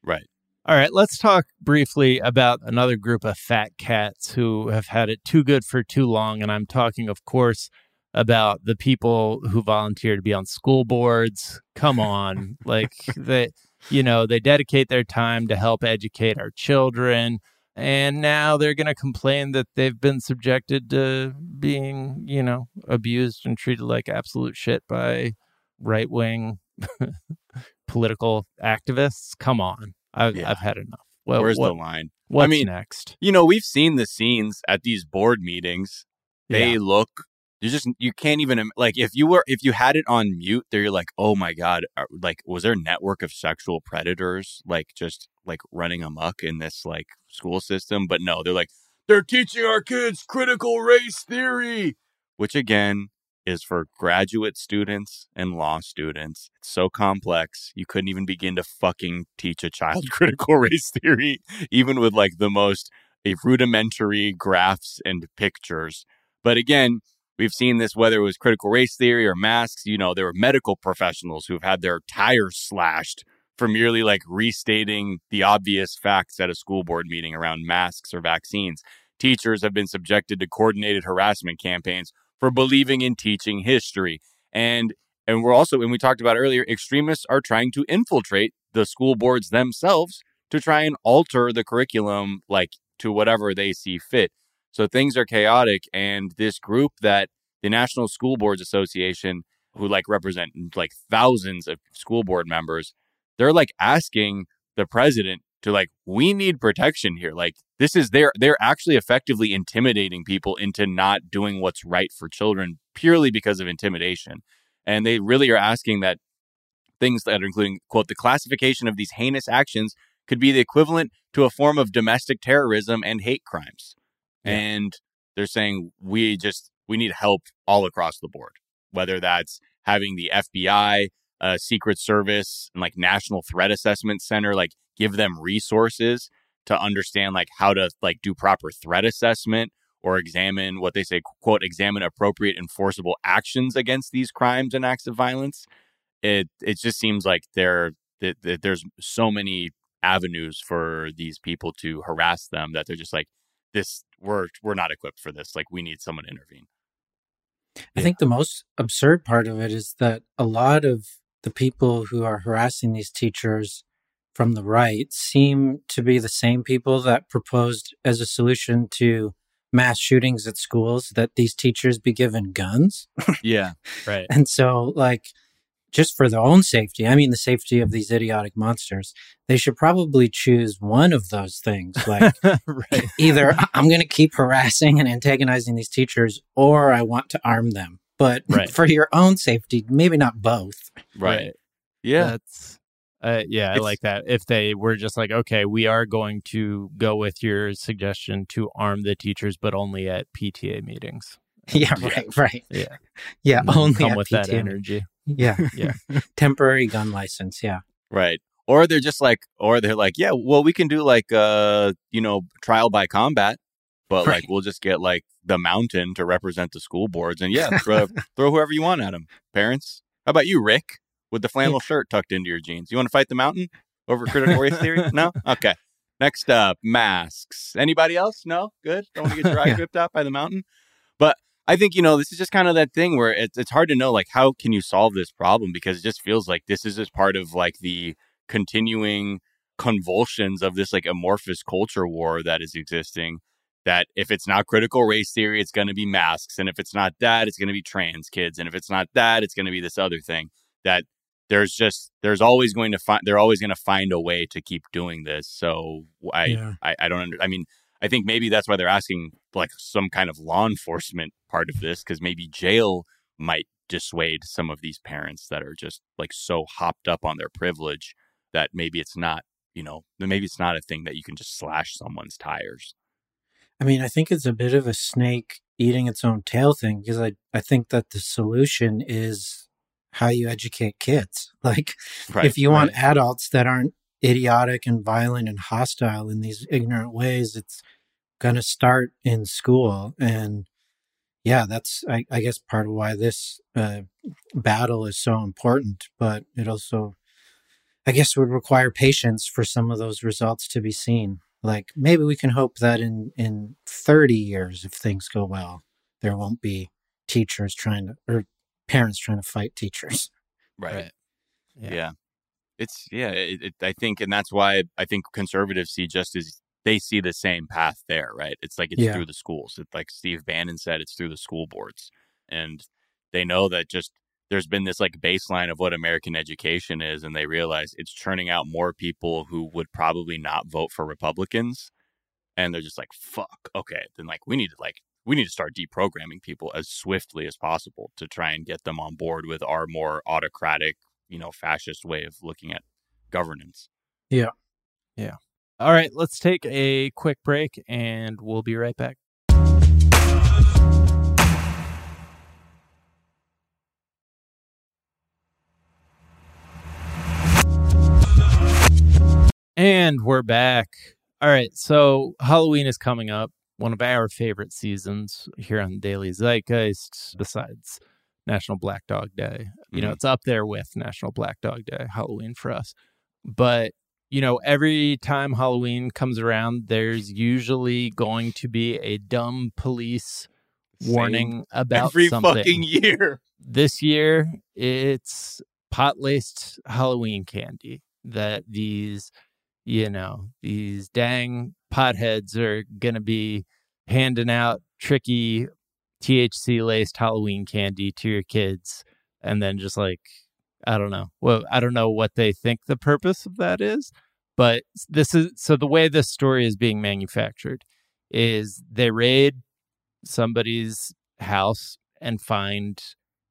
Right. All right, let's talk briefly about another group of fat cats who have had it too good for too long. And I'm talking, of course, about the people who volunteer to be on school boards. Come on. like they, you know, they dedicate their time to help educate our children. And now they're going to complain that they've been subjected to being, you know, abused and treated like absolute shit by right wing political activists. Come on. I've, Yeah. I've had enough. Well, Where's what, the line? what's mean, next? You know, we've seen the scenes at these board meetings. They Yeah. look you just you can't even like if you were if you had it on mute there you're like oh my god like was there a network of sexual predators like just like running amok in this like school system but no they're like they're teaching our kids critical race theory which again is for graduate students and law students it's so complex you couldn't even begin to fucking teach a child critical race theory even with like the most a rudimentary graphs and pictures but again We've seen this whether it was critical race theory or masks. You know, there were medical professionals who've had their tires slashed for merely like restating the obvious facts at a school board meeting around masks or vaccines. Teachers have been subjected to coordinated harassment campaigns for believing in teaching history. And and we're also, and we talked about earlier, extremists are trying to infiltrate the school boards themselves to try and alter the curriculum like to whatever they see fit. So things are chaotic, and this group that the National School Boards Association, who like represent mm, like thousands of school board members, they're like asking the president to like, we need protection here. Like this is they're they're actually effectively intimidating people into not doing what's right for children purely because of intimidation. And they really are asking that things that are including quote the classification of these heinous actions could be the equivalent to a form of domestic terrorism and hate crimes Yeah. and they're saying we just we need help all across the board whether that's having the fbi uh, secret service and like national threat assessment center like give them resources to understand like how to like do proper threat assessment or examine what they say quote examine appropriate enforceable actions against these crimes and acts of violence. It it just seems like there that, that there's so many avenues for these people to harass them that they're just like this we're we're not equipped for this. Like we need someone to intervene. I think the most absurd part of it is that a lot of the people who are harassing these teachers from the right seem to be the same people that proposed as a solution to mass shootings at schools that these teachers be given guns. yeah Right. And so, like, just for their own safety, I mean, the safety of these idiotic monsters, they should probably choose one of those things. Like, right. either I'm going to keep harassing and antagonizing these teachers, or I want to arm them. But Right. for your own safety, maybe not both. right, yeah That's uh, yeah, I like that. If they were just like, okay, we are going to go with your suggestion to arm the teachers, but only at PTA meetings. Yeah, Yeah. right, right. Yeah, Yeah, only come at with that PTA. energy. Yeah, Yeah. temporary gun license. Yeah, right or they're just like or they're like yeah well we can do like uh you know trial by combat but Right. like we'll just get like the mountain to represent the school boards, and yeah, throw, throw whoever you want at them. Parents, how about you, Rick, with the flannel shirt tucked into your jeans? You want to fight the mountain over critical race theory? No, okay. Next up, masks. Anybody else? No, good. Don't want to get your eye Yeah. ripped out by the mountain. But I think you know this is just kind of that thing where it's it's hard to know like how can you solve this problem because it just feels like this is just part of like the continuing convulsions of this like amorphous culture war that is existing that if it's not critical race theory it's going to be masks and if it's not that it's going to be trans kids and if it's not that it's going to be this other thing that there's just there's always going to find they're always going to find a way to keep doing this so i Yeah. I, I don't under, i mean i think maybe that's why they're asking like some kind of law enforcement part of this because maybe jail might dissuade some of these parents that are just like so hopped up on their privilege that maybe it's not you know maybe it's not a thing that you can just slash someone's tires I mean, I think it's a bit of a snake eating its own tail thing because I, I think that the solution is how you educate kids. Like, right if you want right. adults that aren't idiotic and violent and hostile in these ignorant ways, it's going to start in school. And yeah, that's, I, I guess, part of why this uh, battle is so important. But it also, I guess, would require patience for some of those results to be seen. Like maybe we can hope that in, in 30 years, if things go well, there won't be teachers trying to, or parents trying to fight teachers. right Yeah. yeah. it's yeah it, it, i think and that's why i think conservatives see just as they see the same path there right it's like it's Yeah. through the schools it's like steve bannon said it's through the school boards and they know that just there's been this like baseline of what american education is and they realize it's churning out more people who would probably not vote for republicans and they're just like fuck okay then like we need to like we need to start deprogramming people as swiftly as possible to try and get them on board with our more autocratic you know fascist way of looking at governance Yeah. Yeah. All right, let's take a quick break and we'll be right back. And we're back. All right, so Halloween is coming up, one of our favorite seasons here on Daily Zeitgeist, besides National Black Dog Day. You know, Mhm. it's up there with National Black Dog Day, Halloween for us. But you know, every time Halloween comes around, there's usually going to be a dumb police Same warning about every something. fucking year This year, it's pot laced Halloween candy that these, you know, these dang potheads are going to be handing out tricky THC laced Halloween candy to your kids. And then just like, I don't know. Well, I don't know what they think the purpose of that is, but this is so the way this story is being manufactured is they raid somebody's house and find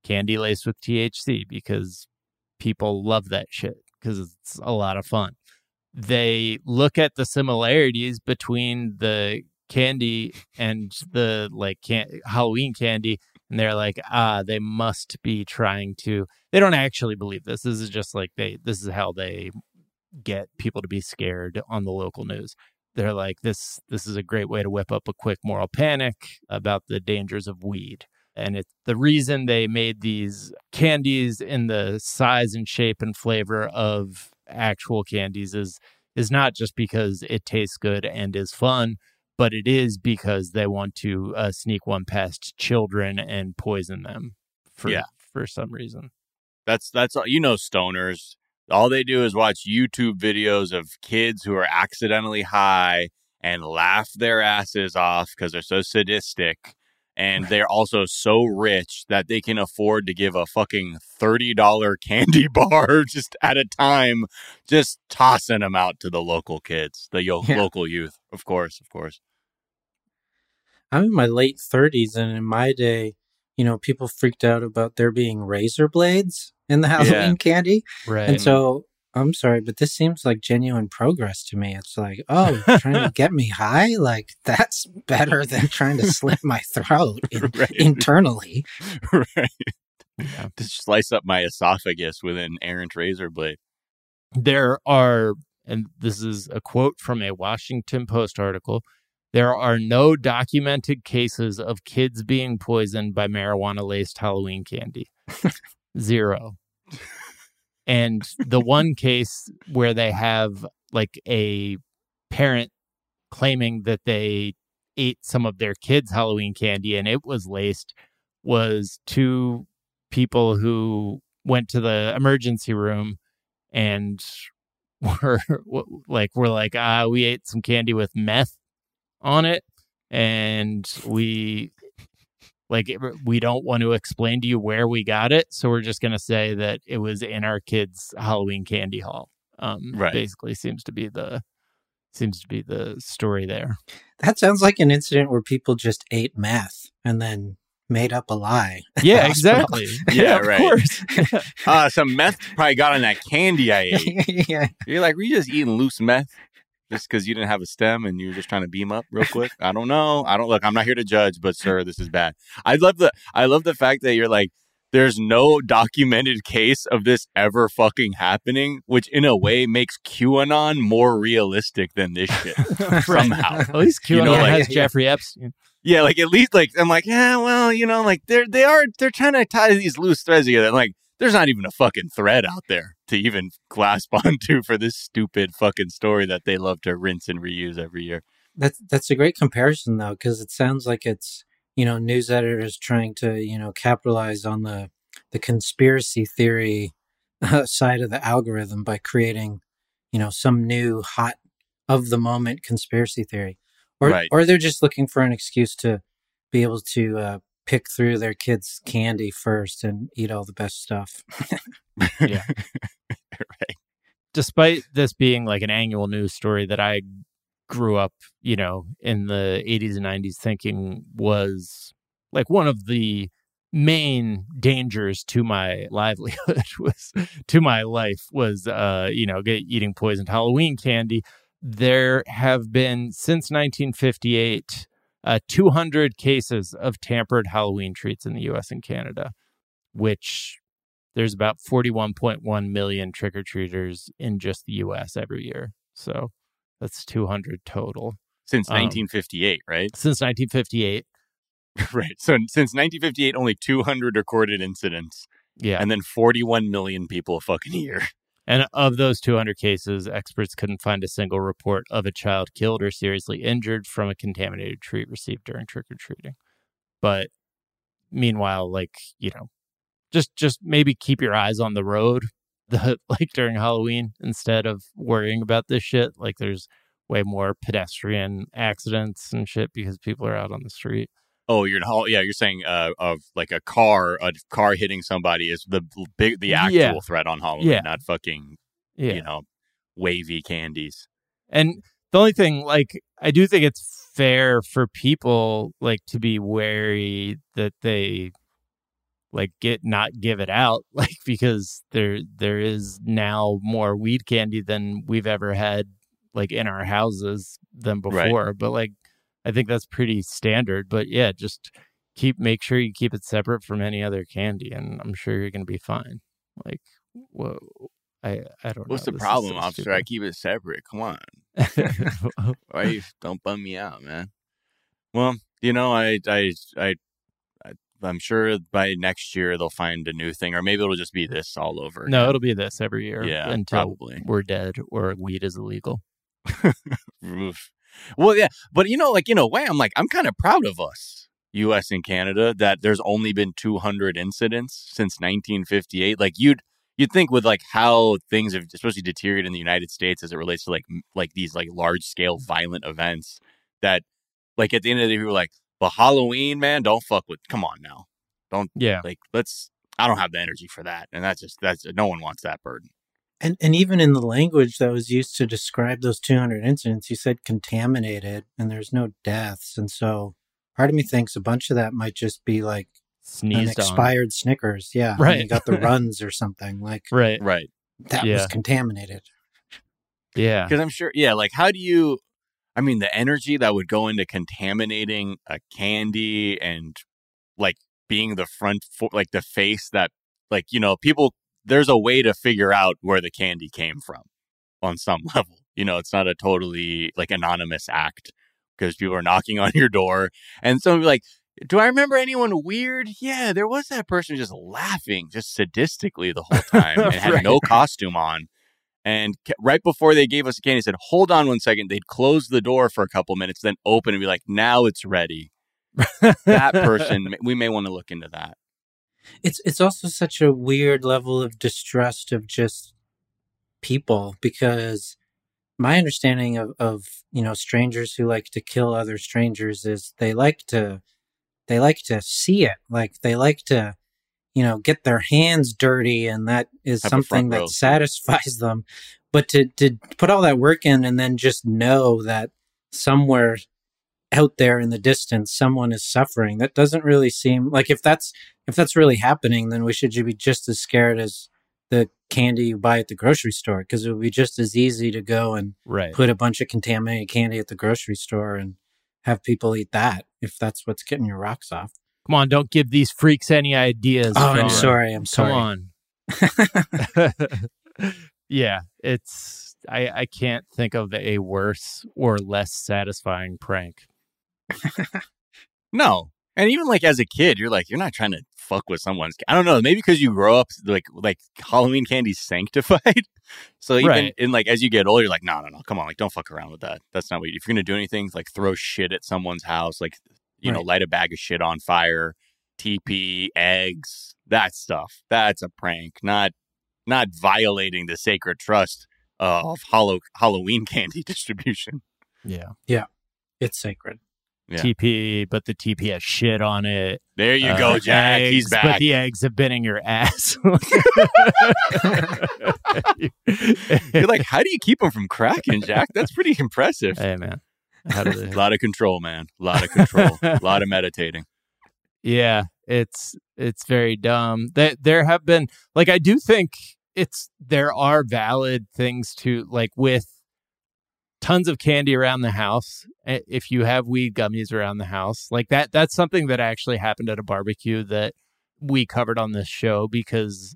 candy laced with THC because people love that shit because it's a lot of fun. They look at the similarities between the candy and the like can- Halloween candy and they're like ah they must be trying to they don't actually believe this. This is just like they this is how they get people to be scared on the local news. They're like this this is a great way to whip up a quick moral panic about the dangers of weed. And it's the reason they made these candies in the size and shape and flavor of actual candies is is not just because it tastes good and is fun but it is because they want to uh, sneak one past children and poison them for Yeah. for some reason That's that's all you know, stoners. All they do is watch YouTube videos of kids who are accidentally high and laugh their asses off because they're so sadistic. And Right. they're also so rich that they can afford to give a fucking $30 candy bar just at a time, just tossing them out to the local kids, the yo- Yeah. local youth. Of course, of course. I'm in my late 30s, and in my day, you know, people freaked out about there being razor blades in the Halloween candy. right And so I'm sorry, but this seems like genuine progress to me. It's like, oh, trying to get me high? Like, that's better than trying to slit my throat in- Right. internally. right. Yeah. To slice up my esophagus with an errant razor blade. there are and this is a quote from a washington post article There are no documented cases of kids being poisoned by marijuana laced Halloween candy. Zero. And the one case where they have like a parent claiming that they ate some of their kids' Halloween candy and it was laced was two people who went to the emergency room and were like we're like ah we ate some candy with meth on it and we like we don't want to explain to you where we got it so we're just going to say that it was in our kids halloween candy haul um Right. basically seems to be the seems to be the story there That sounds like an incident where people just ate meth and then made up a lie. yeah Hospital. exactly Yeah, of right. course Uh, some meth probably got on that candy I ate. yeah. You're like, were you just eating loose meth just because you didn't have a stem and you were just trying to beam up real quick? I don't know. I don't look. I'm not here to judge, but sir, this is bad. I love the I love the fact that you're like, there's no documented case of this ever fucking happening, which in a way makes QAnon more realistic than this shit somehow. at least QAnon You know, like- has Yeah, yeah. Jeffrey Epstein Yeah, like at least like I'm like, yeah, well, you know, like they're they are they're trying to tie these loose threads together. Like there's not even a fucking thread out there to even grasp onto for this stupid fucking story that they love to rinse and reuse every year. That's that's a great comparison though, because it sounds like it's you know news editors trying to you know capitalize on the the conspiracy theory uh, side of the algorithm by creating you know some new hot of the moment conspiracy theory, or Right. or they're just looking for an excuse to be able to uh, pick through their kids' candy first and eat all the best stuff. Yeah. right. despite this being like an annual news story that I grew up, you know, in the 80s and 90s thinking was like one of the main dangers to my livelihood was to my life was uh you know get, eating poisoned halloween candy there have been since 1958 uh 200 cases of tampered halloween treats in the US and Canada which there's about 41.1 million trick or treaters in just the US every year. So that's 200 total Since Um, 1958, right? since 1958. right. So since 1958, only 200 recorded incidents, Yeah. and then 41 million people a fucking year. And of those 200 cases, experts couldn't find a single report of a child killed or seriously injured from a contaminated treat received during trick or treating. But meanwhile, like, you know, just just maybe keep your eyes on the road the like during Halloween instead of worrying about this shit. Like there's way more pedestrian accidents and shit because people are out on the street. Oh, you're oh, yeah. You're saying uh, of like a car, a car hitting somebody is the big, the actual Yeah. threat on Halloween, Yeah. not fucking Yeah. you know wavy candies. And the only thing, like, I do think it's fair for people, like, to be wary that they, like, get not give it out, like, because there there is now more weed candy than we've ever had, like, in our houses than Right. before. But like, I think that's pretty standard. But yeah, just keep make sure you keep it separate from any other candy, and I'm sure you're gonna be fine. Like, whoa. I, I don't know. What's know. the This problem, so officer? I keep it separate. Come on, stupid. why you don't bum me out, man? Well, you know, I, I, I, I, I'm sure by next year they'll find a new thing, or maybe it'll just be this all over. No, again. it'll be this every year. yeah, until probably. we're dead or weed is illegal. Oof. Well, yeah, but you know, like in a way, I'm like, I'm kind of proud of us, U.S. and Canada, that there's only been 200 incidents since 1958. Like you'd you'd think with like how things have especially deteriorated in the United States as it relates to like like these like large scale violent events that like at the end of the day, we're like, but Halloween, man, don't fuck with. Come on now, don't. Yeah. like let's. I don't have the energy for that, and that's just that's no one wants that burden. And and even in the language that was used to describe those 200 incidents, you said contaminated, and there's no deaths, and so part of me thinks a bunch of that might just be like an Sneezed on. expired Snickers, yeah, Right. You got the runs or something like Right. Right. that was contaminated. Yeah. Because I'm sure, yeah, like how do you, I mean, the energy that would go into contaminating a candy and like being the front, fo- like the face that, like, you know, people, there's a way to figure out where the candy came from on some level. You know, it's not a totally like anonymous act because people are knocking on your door, and someone be like, "Do I remember anyone weird?" Yeah, there was that person just laughing, just sadistically the whole time, and had Right. no costume on. And right before they gave us the candy, said, "Hold on one second. They'd close the door for a couple minutes, then open and be like, "Now it's ready." That person, we may want to look into that. It's it's also such a weird level of distrust of just people because my understanding of, of you know strangers who like to kill other strangers is they like to they like to see it like they like to you know get their hands dirty and that is Have something row. that satisfies them but to to put all that work in and then just know that somewhere out there in the distance someone is suffering that doesn't really seem like if that's if that's really happening then we should be just as scared as the candy you buy at the grocery store because it would be just as easy to go and right. put a bunch of contaminated candy at the grocery store and have people eat that if that's what's getting your rocks off. Come on, don't give these freaks any ideas. Oh, I'm sorry. I'm Come sorry. on. yeah, it's I I can't think of a worse or less satisfying prank. No. And even like as a kid, you're like, you're not trying to fuck with someone's. I don't know. Maybe because you grow up like like Halloween candy sanctified. so even Right. in like as you get older, you're like, no, no, no, come on, like don't fuck around with that. That's not what. You, if you're gonna do anything, like throw shit at someone's house, like you know, light a bag of shit on fire, TP, eggs, that stuff. That's a prank, not not violating the sacred trust of hollow Halloween candy distribution. Yeah, yeah. It's sacred. Yeah. TP, but the TP has shit on it. There you Uh, go, Jack. eggs, He's But back. the eggs have been in your ass. You're like, how do you keep them from cracking, Jack? That's pretty impressive. hey man, do A lot of control, man. A lot of control. A lot of meditating. Yeah, it's it's very dumb. That there have been like I do think it's there are valid things to like with tons of candy around the house. eh, If you have weed gummies around the house, like that that's something that actually happened at a barbecue that we covered on this show because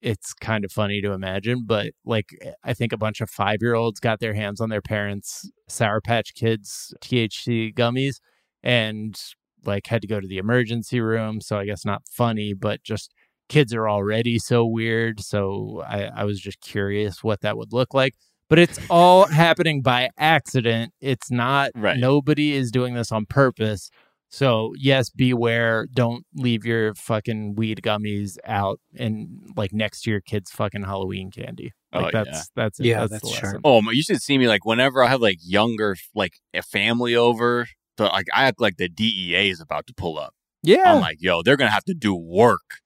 it's kind of funny to imagine, but like I think a bunch of 5-year-olds got their hands on their parents' Sour Patch Kids THC gummies and like had to go to the emergency room. So I guess not funny, but just kids are already so weird. So I, I was just curious what that would look like. But it's all happening by accident. It's not, Right. nobody is doing this on purpose. So yes, beware. Don't leave your fucking weed gummies out and like next to your kid's fucking Halloween candy. Like Oh, that's yeah. that's it. Yeah, that's, that's the lesson. Oh, my- you should see me like whenever I have like younger, like a family over. To, like I act like the DEA is about to pull up. Yeah. I'm like, yo, they're gonna have to do work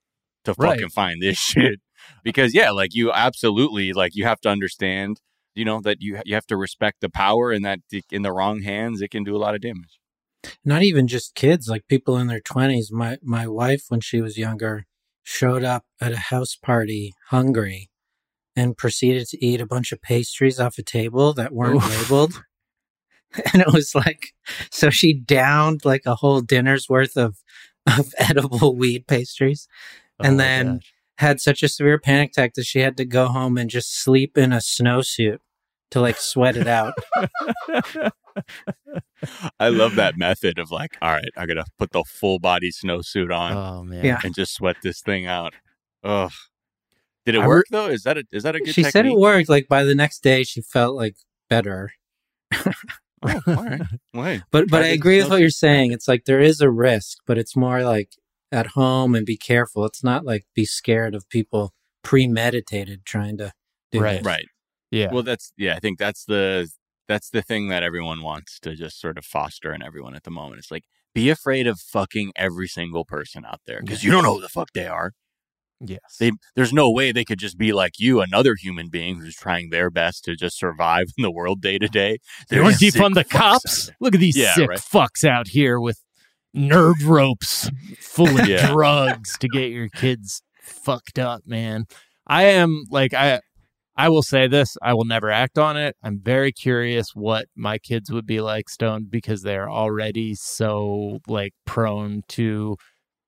to Right. fucking find this shit. Because yeah, like you absolutely like you have to understand, you know, that you you have to respect the power and that in the wrong hands it can do a lot of damage. Not even just kids, like people in their 20s. My my wife when she was younger showed up at a house party hungry and proceeded to eat a bunch of pastries off a table that weren't Oof. labeled. And it was like so she downed like a whole dinner's worth of of edible weed pastries and Oh my then gosh. Had such a severe panic attack that she had to go home and just sleep in a snowsuit to like sweat it out. I love that method of like, all right, I gotta put the full body snowsuit on oh man. Yeah. and just sweat this thing out. Ugh. Did it I work though? Is that a is that a good she technique? said it worked. Like by the next day, she felt like better. Oh, all right. Wait. But but Try I agree with what you're saying. It's like there is a risk, but it's more like at home and be careful. It's not like be scared of people premeditated trying to do Right. this. Right. Yeah. Well, that's yeah. I think that's the that's the thing that everyone wants to just sort of foster in everyone at the moment. It's like be afraid of fucking every single person out there because you don't know who the fuck they are. yes. They, there's no way they could just be like you, another human being who's trying their best to just survive in the world day to day. You want to There's defund the sick fucks out cops? Look at these Yeah, sick right. fucks out here with nerve ropes full of Yeah. drugs to get your kids fucked up, man. I am like I I will say this, I will never act on it. I'm very curious what my kids would be like stoned because they're already so like prone to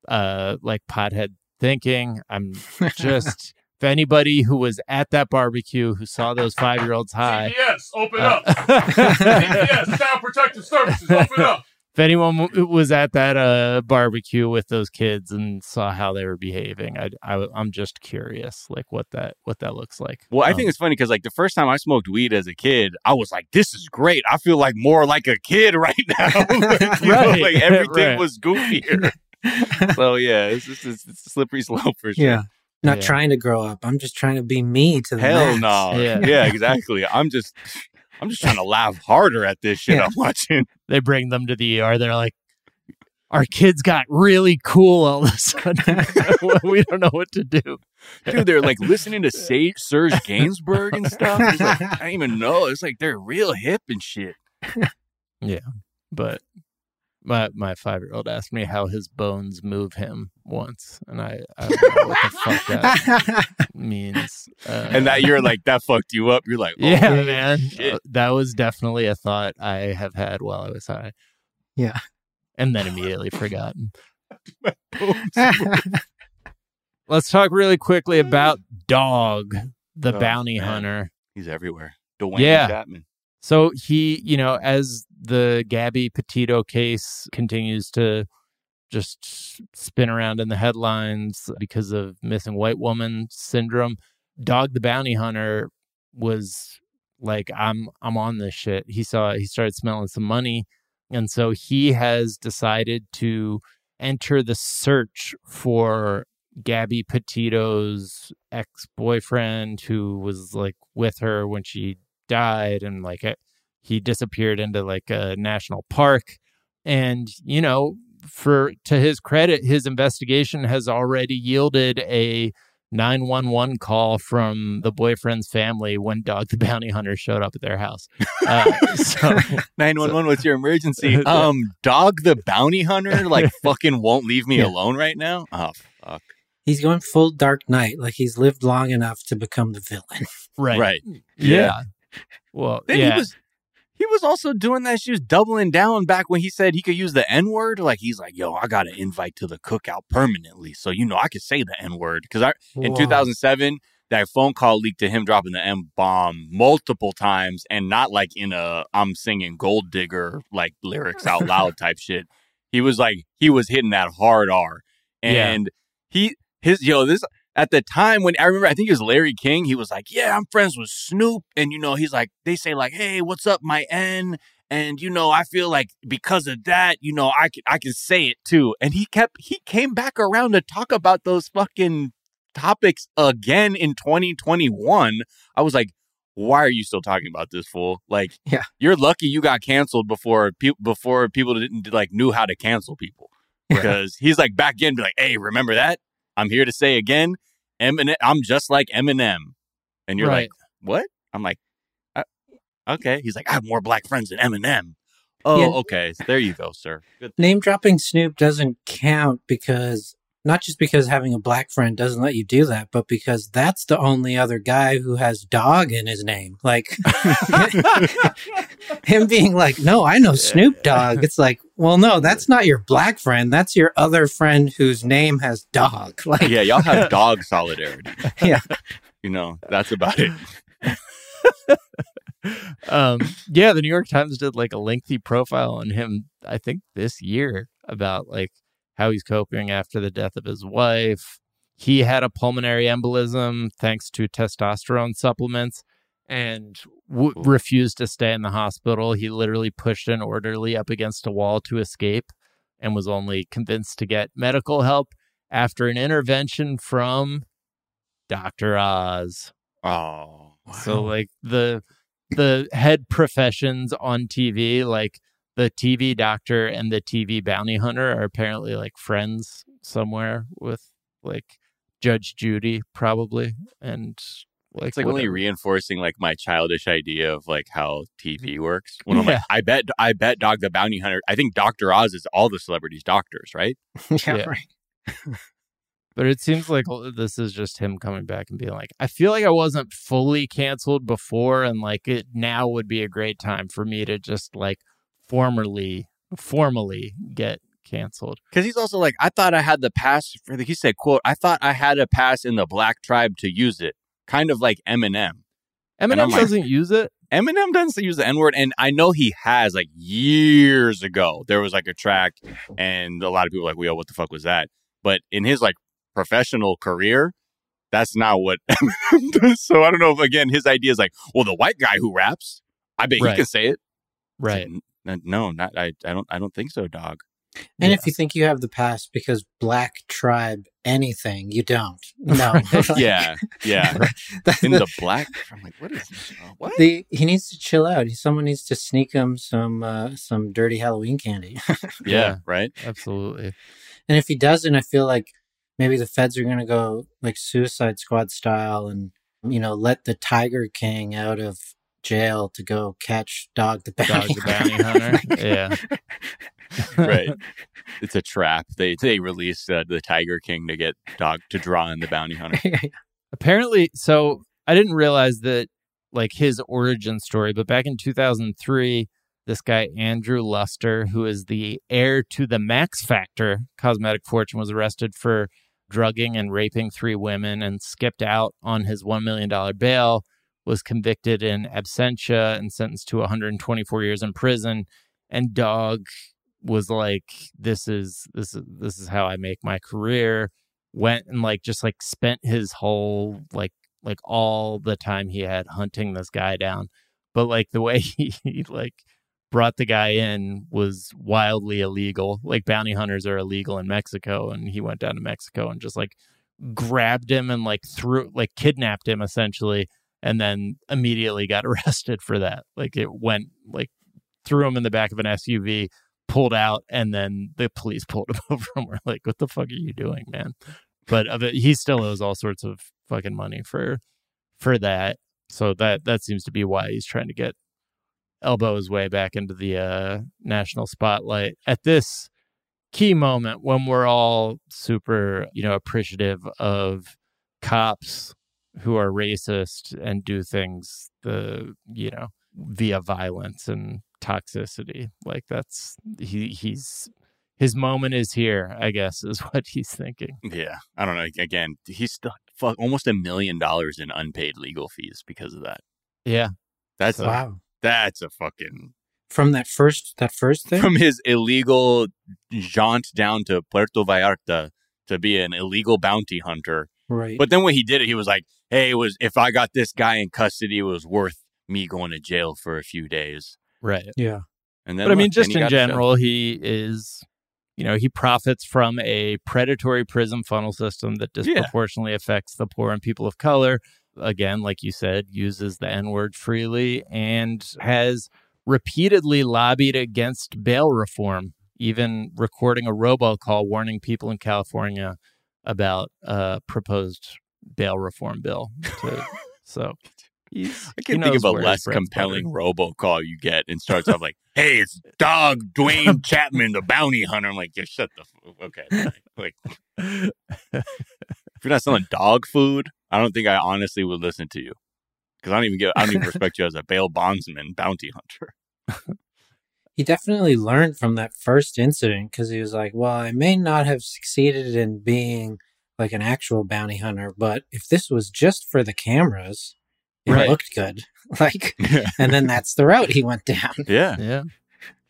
uh like pothead thinking. I'm just if anybody who was at that barbecue who saw those five year olds high, CPS, open uh, up. CPS, Child Protective Services, open up. If anyone w- was at that uh, barbecue with those kids and saw how they were behaving, I, I I'm just curious, like what that what that looks like. Well, I Um, think it's funny because like the first time I smoked weed as a kid, I was like, "This is great." I feel like more like a kid right now. Like, you know, like everything right. was goofier. so yeah, it's just it's, it's a slippery slope for sure. yeah. Not Yeah. trying to grow up. I'm just trying to be me to the Hell max. no. Yeah. Yeah. exactly. I'm just I'm just trying to laugh harder at this shit Yeah. I'm watching. they bring them to the ER. They're like, our kids got really cool all of a sudden. we don't know what to do. Dude, they're like listening to Sage, Serge Gainsbourg and stuff. It's like, I don't even know. It's like they're real hip and shit. Yeah. But my my five year old asked me how his bones move him once, and I, I don't know what the fuck that means. Uh, And that you're like, that fucked you up. You're like, oh, yeah, yeah, man, shit. Uh, that was definitely a thought I have had while I was high. Yeah. and then immediately forgotten. Let's talk really quickly about Dog, the Oh, bounty man. hunter. He's everywhere. Duane Yeah. Chapman. So he, you know, as the Gabby Petito case continues to just spin around in the headlines because of missing white woman syndrome, Dog the Bounty Hunter was like, I'm I'm on this shit. He saw he started smelling some money. And so he has decided to enter the search for Gabby Petito's ex boyfriend who was like with her when she died and like he disappeared into like a national park and you know for to his credit his investigation has already yielded a 911 call from the boyfriend's family when dog the bounty hunter showed up at their house uh, so 911, what's your emergency? Um, dog the bounty hunter, like fucking won't leave me Yeah. alone right now. Oh fuck. he's going full Dark Knight. Like he's lived long enough to become the villain. right Right. yeah, well Then yeah he was he was also doing that. She was doubling down back when he said he could use the N word. Like he's like, yo, I got an invite to the cookout permanently, so you know I could say the N word because I in Whoa. 2007 that phone call leaked to him dropping the M bomb multiple times and not like in a I'm singing gold digger like lyrics out loud type shit. He was like he was hitting that hard R. Yeah. And he his yo this at the time when I remember I think it was Larry King, he was like, "Yeah, I'm friends with Snoop." And you know, he's like they say like, "Hey, what's up, my N?" And you know, I feel like because of that, you know, I can I can say it too. And he kept he came back around to talk about those fucking topics again in 2021. I was like, why are you still talking about this fool? Like, Yeah. you're lucky you got canceled before pe- before people didn't like knew how to cancel people. Because he's like back in, be like, hey, remember that? I'm here to say again, Eminem. I'm just like Eminem, and you're Right. like, what? I'm like, uh, okay. He's like, I have more black friends than Eminem. Oh, Yeah. okay. There you go, sir. Good. Name dropping Snoop doesn't count because not just because having a black friend doesn't let you do that, but because that's the only other guy who has dog in his name. Like him being like, "No, I know Snoop Dogg." It's like, "Well, no, that's not your black friend. That's your other friend whose name has dog." Like, Yeah, y'all have dog solidarity. Yeah. You know, that's about it. um, yeah, the New York Times did like a lengthy profile on him, I think this year about like how he's coping after the death of his wife. He had a pulmonary embolism thanks to testosterone supplements and w- refused to stay in the hospital. He literally pushed an orderly up against a wall to escape and was only convinced to get medical help after an intervention from Dr. Oz. Oh. So like the the head professions on TV, like the TV doctor and the TV bounty hunter are apparently like friends somewhere with like Judge Judy probably and like It's like only reinforcing like my childish idea of like how TV works. When I'm Yeah. like, I bet, I bet Dog the Bounty Hunter. I think Doctor Oz is all the celebrities' doctors, right? yeah, Yeah. right. But it seems like this is just him coming back and being like, I feel like I wasn't fully canceled before, and like it now would be a great time for me to just like formally, formally get canceled. Because he's also like, I thought I had the pass for the, he said, quote, I thought I had a pass in the black tribe to use it. Kind of like Eminem. Eminem like- doesn't use it. Eminem doesn't use the N word, and I know he has like years ago. There was like a track, and a lot of people were like, "Yo, what the fuck was that?" But in his like professional career, that's not what Eminem does. So I don't know if again his idea is like, well, the white guy who raps, I bet Right. he can say it. Right. N- n- No, not I. I don't. I don't think so, dog. And Yeah. if you think you have the past because black tribe anything, you don't. No. Yeah, yeah. In the black, I'm like, what is this? Uh, what? the, he needs to chill out. Someone needs to sneak him some uh, some dirty Halloween candy. Yeah, Yeah. right. Absolutely. and if he doesn't, I feel like maybe the feds are going to go like Suicide Squad style and you know let the Tiger King out of jail to go catch Dog the Dog Bounty, the bounty hunter. yeah. right. It's a trap. They they released uh, the Tiger King to get dog to draw in the bounty hunter. Apparently, so I didn't realize that like his origin story, but back in 2003, this guy Andrew Luster, who is the heir to the Max Factor cosmetic fortune, was arrested for drugging and raping three women and skipped out on his $1 million bail, was convicted in absentia and sentenced to 124 years in prison. And Dog was like, this is, this is, this is how I make my career. Went and like, just like spent his whole, like, like all the time he had hunting this guy down. But like the way he, he like brought the guy in was wildly illegal. Like bounty hunters are illegal in Mexico, and he went down to Mexico and just like grabbed him and like threw like kidnapped him essentially, and then immediately got arrested for that. Like it went like threw him in the back of an SUV, pulled out, and then the police pulled him over and were like, "What the fuck are you doing, man?" But it, he still owes all sorts of fucking money for for that. So that that seems to be why he's trying to get elbow his way back into the uh, national spotlight at this key moment when we're all super, you know, appreciative of cops who are racist and do things the, you know, via violence and toxicity. Like that's he he's his moment is here, I guess, is what he's thinking. Yeah, I don't know. Again, he's still fuck, almost a million dollars in unpaid legal fees because of that. Yeah. That's So- wow. that's a fucking From that first that first thing. from his illegal jaunt down to Puerto Vallarta to be an illegal bounty hunter. Right. But then when he did it, he was like, "Hey, it was if I got this guy in custody, it was worth me going to jail for a few days." Right. yeah. And then, but I mean, just in general, he is, you know, he profits from a predatory prison funnel system that Yeah. disproportionately affects the poor and people of color. Again, like you said, uses the N word freely and has repeatedly lobbied against bail reform, even recording a robocall warning people in California about a proposed bail reform bill. To, so he's, I can think of a less compelling robocall you get and starts off like, "Hey, it's Dog Duane Chapman, the bounty hunter." I'm like, "Yeah, shut the f- okay." Like, if you're not selling dog food, I don't think I honestly would listen to you because I don't even get, I don't even respect you as a bail bondsman, bounty hunter. He definitely learned from that first incident because he was like, "Well, I may not have succeeded in being like an actual bounty hunter, but if this was just for the cameras, it Right. looked good." Like, and then that's the route he went down. yeah, yeah.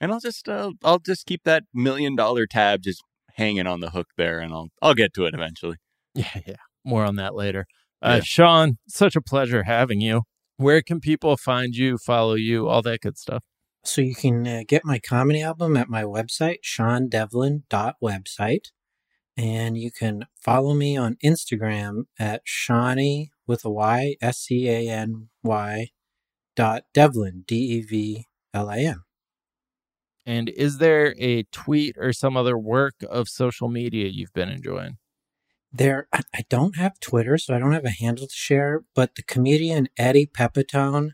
and I'll just, uh, I'll just keep that million dollar tab just hanging on the hook there, and I'll, I'll get to it eventually. Yeah, yeah. More on that later. Uh, Yeah. Sean, such a pleasure having you. Where can people find you, follow you, all that good stuff? So you can uh, get my comedy album at my website, seandevlin.website. And you can follow me on Instagram at Shawnee with a Y, S C A N Y dot Devlin, D E V L I N. And is there a tweet or some other work of social media you've been enjoying? There, I I don't have Twitter, so I don't have a handle to share, but the comedian Eddie Pepitone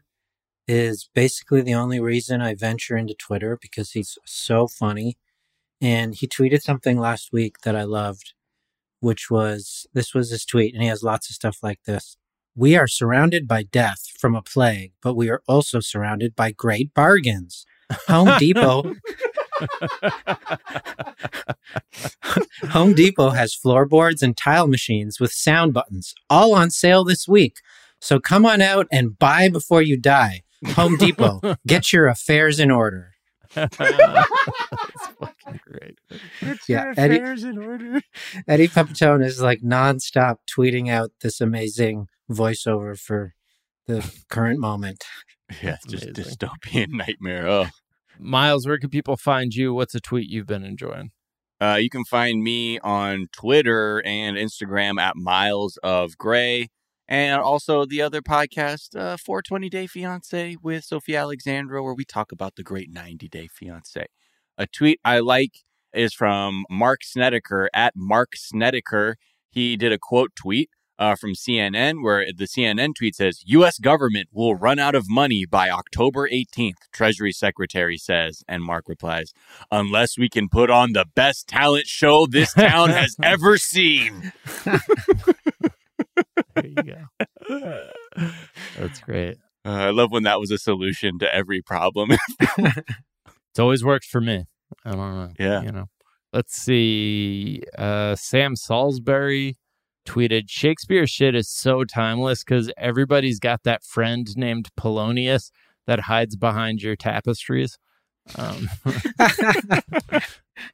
is basically the only reason I venture into Twitter because he's so funny. And he tweeted something last week that I loved, which was this was his tweet, and he has lots of stuff like this. We are surrounded by death from a plague, but we are also surrounded by great bargains. Home Depot Home Depot has floorboards and tile machines with sound buttons, all on sale this week. So come on out and buy before you die. Home Depot, get your affairs in order. That's fucking great. Get Yeah, Eddie, in order. Eddie Pepitone is like nonstop tweeting out this amazing voiceover for the current moment. Yeah, That's just amazing. dystopian nightmare. Oh. Miles, where can people find you? What's a tweet you've been enjoying? Uh, you can find me on Twitter and Instagram at Miles of Gray, and also the other podcast, uh, 420 Day Fiance with Sophie Alexandra, where we talk about the great 90 Day Fiance. A tweet I like is from Mark Snedeker at Mark Snedeker. He did a quote tweet uh, from CNN where the CNN tweet says, U.S. government will run out of money by October 18th, Treasury Secretary says. And Mark replies, unless we can put on the best talent show this town has ever seen. You go. That's great. Uh, I love when that was a solution to every problem. It's always worked for me. I don't know. Yeah. You know. Let's see. Uh, Sam Salisbury tweeted Shakespeare shit is so timeless because everybody's got that friend named Polonius that hides behind your tapestries. Um,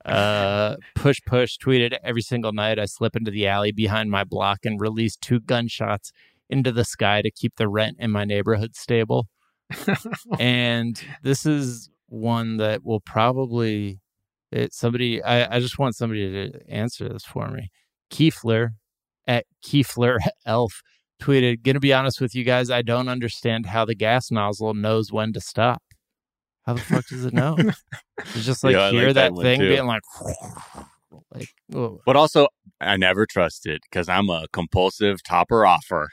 uh, push push tweeted every single night I slip into the alley behind my block and release two gunshots into the sky to keep the rent in my neighborhood stable. and this is one that will probably it, somebody I, I just want somebody to answer this for me. Kiefler at Kiefler Elf tweeted, Gonna be honest with you guys, I don't understand how the gas nozzle knows when to stop. How the fuck does it know? It's just like Yeah, hear like that, that thing too. being like like but also, I never trust it because I'm a compulsive topper offer.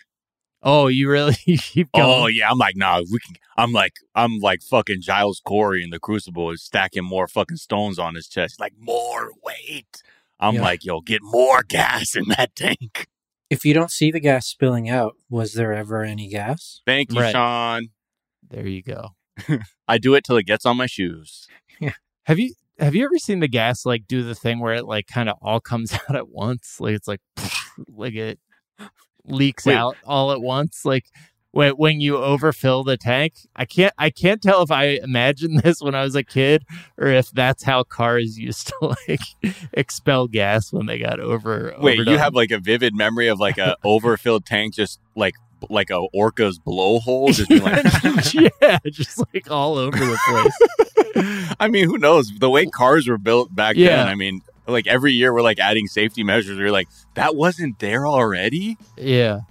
oh you really you keep going. Oh yeah, I'm like, nah, we can. I'm like, I'm like fucking Giles Corey in the Crucible is stacking more fucking stones on his chest. Like more weight. I'm Yeah. like, yo, get more gas in that tank. if you don't see the gas spilling out, was there ever any gas? Thank you, Right. Sean. There you go. I do it till it gets on my shoes. Yeah. Have you have you ever seen the gas like do the thing where it like kind of all comes out at once? Like it's like like it leaks Wait. out all at once. Like when when you overfill the tank. I can't I can't tell if I imagined this when I was a kid or if that's how cars used to like expel gas when they got over. Wait, you have like a vivid memory of like a overfilled tank, just like like a orca's blowhole, just being like. yeah, just like all over the place. I mean, who knows? The way cars were built back Yeah. then. I mean, like every year we're like adding safety measures. We're like, that wasn't there already. Yeah.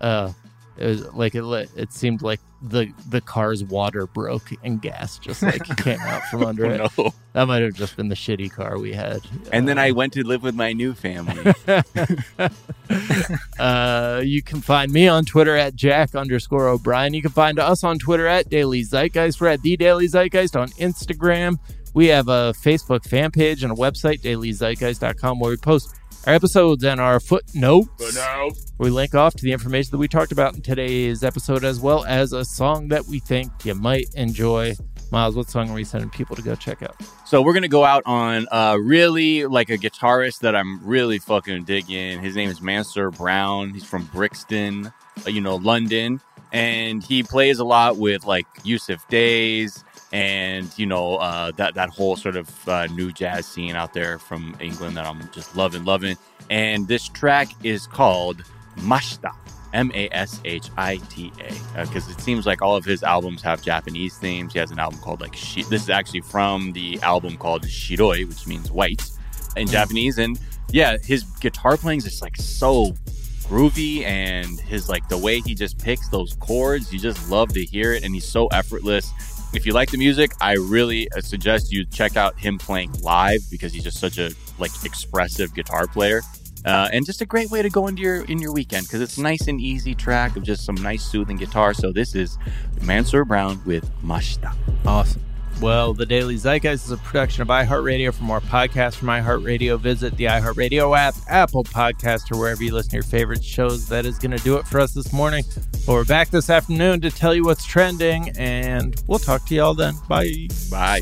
Uh it was like it lit, it seemed like the the car's water broke and gas just like came out from under it. Oh, no. That might have just been the shitty car we had. And then Uh, I went to live with my new family. uh, you can find me on Twitter at Jack underscore O'Brien. You can find us on Twitter at Daily Zeitgeist. We're at The Daily Zeitgeist on Instagram. We have a Facebook fan page and a website, dailyzeitgeist.com, where we post our episodes and our footnotes. Now, We link off to the information that we talked about in today's episode, as well as a song that we think you might enjoy. Miles, what song are we sending people to go check out? so we're gonna go out on uh really like a guitarist that I'm really fucking digging. His name is Mansur Brown. He's from Brixton, uh, you know, London, and he plays a lot with like Yussef Dayes and you know uh, that that whole sort of uh, new jazz scene out there from England that I'm just loving, loving. And this track is called Mashita. M A S H I T A, because it seems like all of his albums have Japanese themes. He has an album called like Shi- this is actually from the album called Shiroi, which means white in Japanese. And yeah, his guitar playing is just like so groovy, and his like the way he just picks those chords, you just love to hear it, and he's so effortless. If you like the music, I really uh, suggest you check out him playing live because he's just such a like expressive guitar player. Uh, and just a great way to go into your in your weekend because it's nice and easy track of just some nice soothing guitar. So this is Mansur Brown with Mashita. Awesome. Well, the Daily Zeitgeist is a production of iHeartRadio. For more podcasts from iHeartRadio, visit the iHeartRadio app, Apple Podcast, or wherever you listen to your favorite shows. That is going to do it for us this morning. But we're back this afternoon to tell you what's trending, and we'll talk to you all then. Bye. Bye.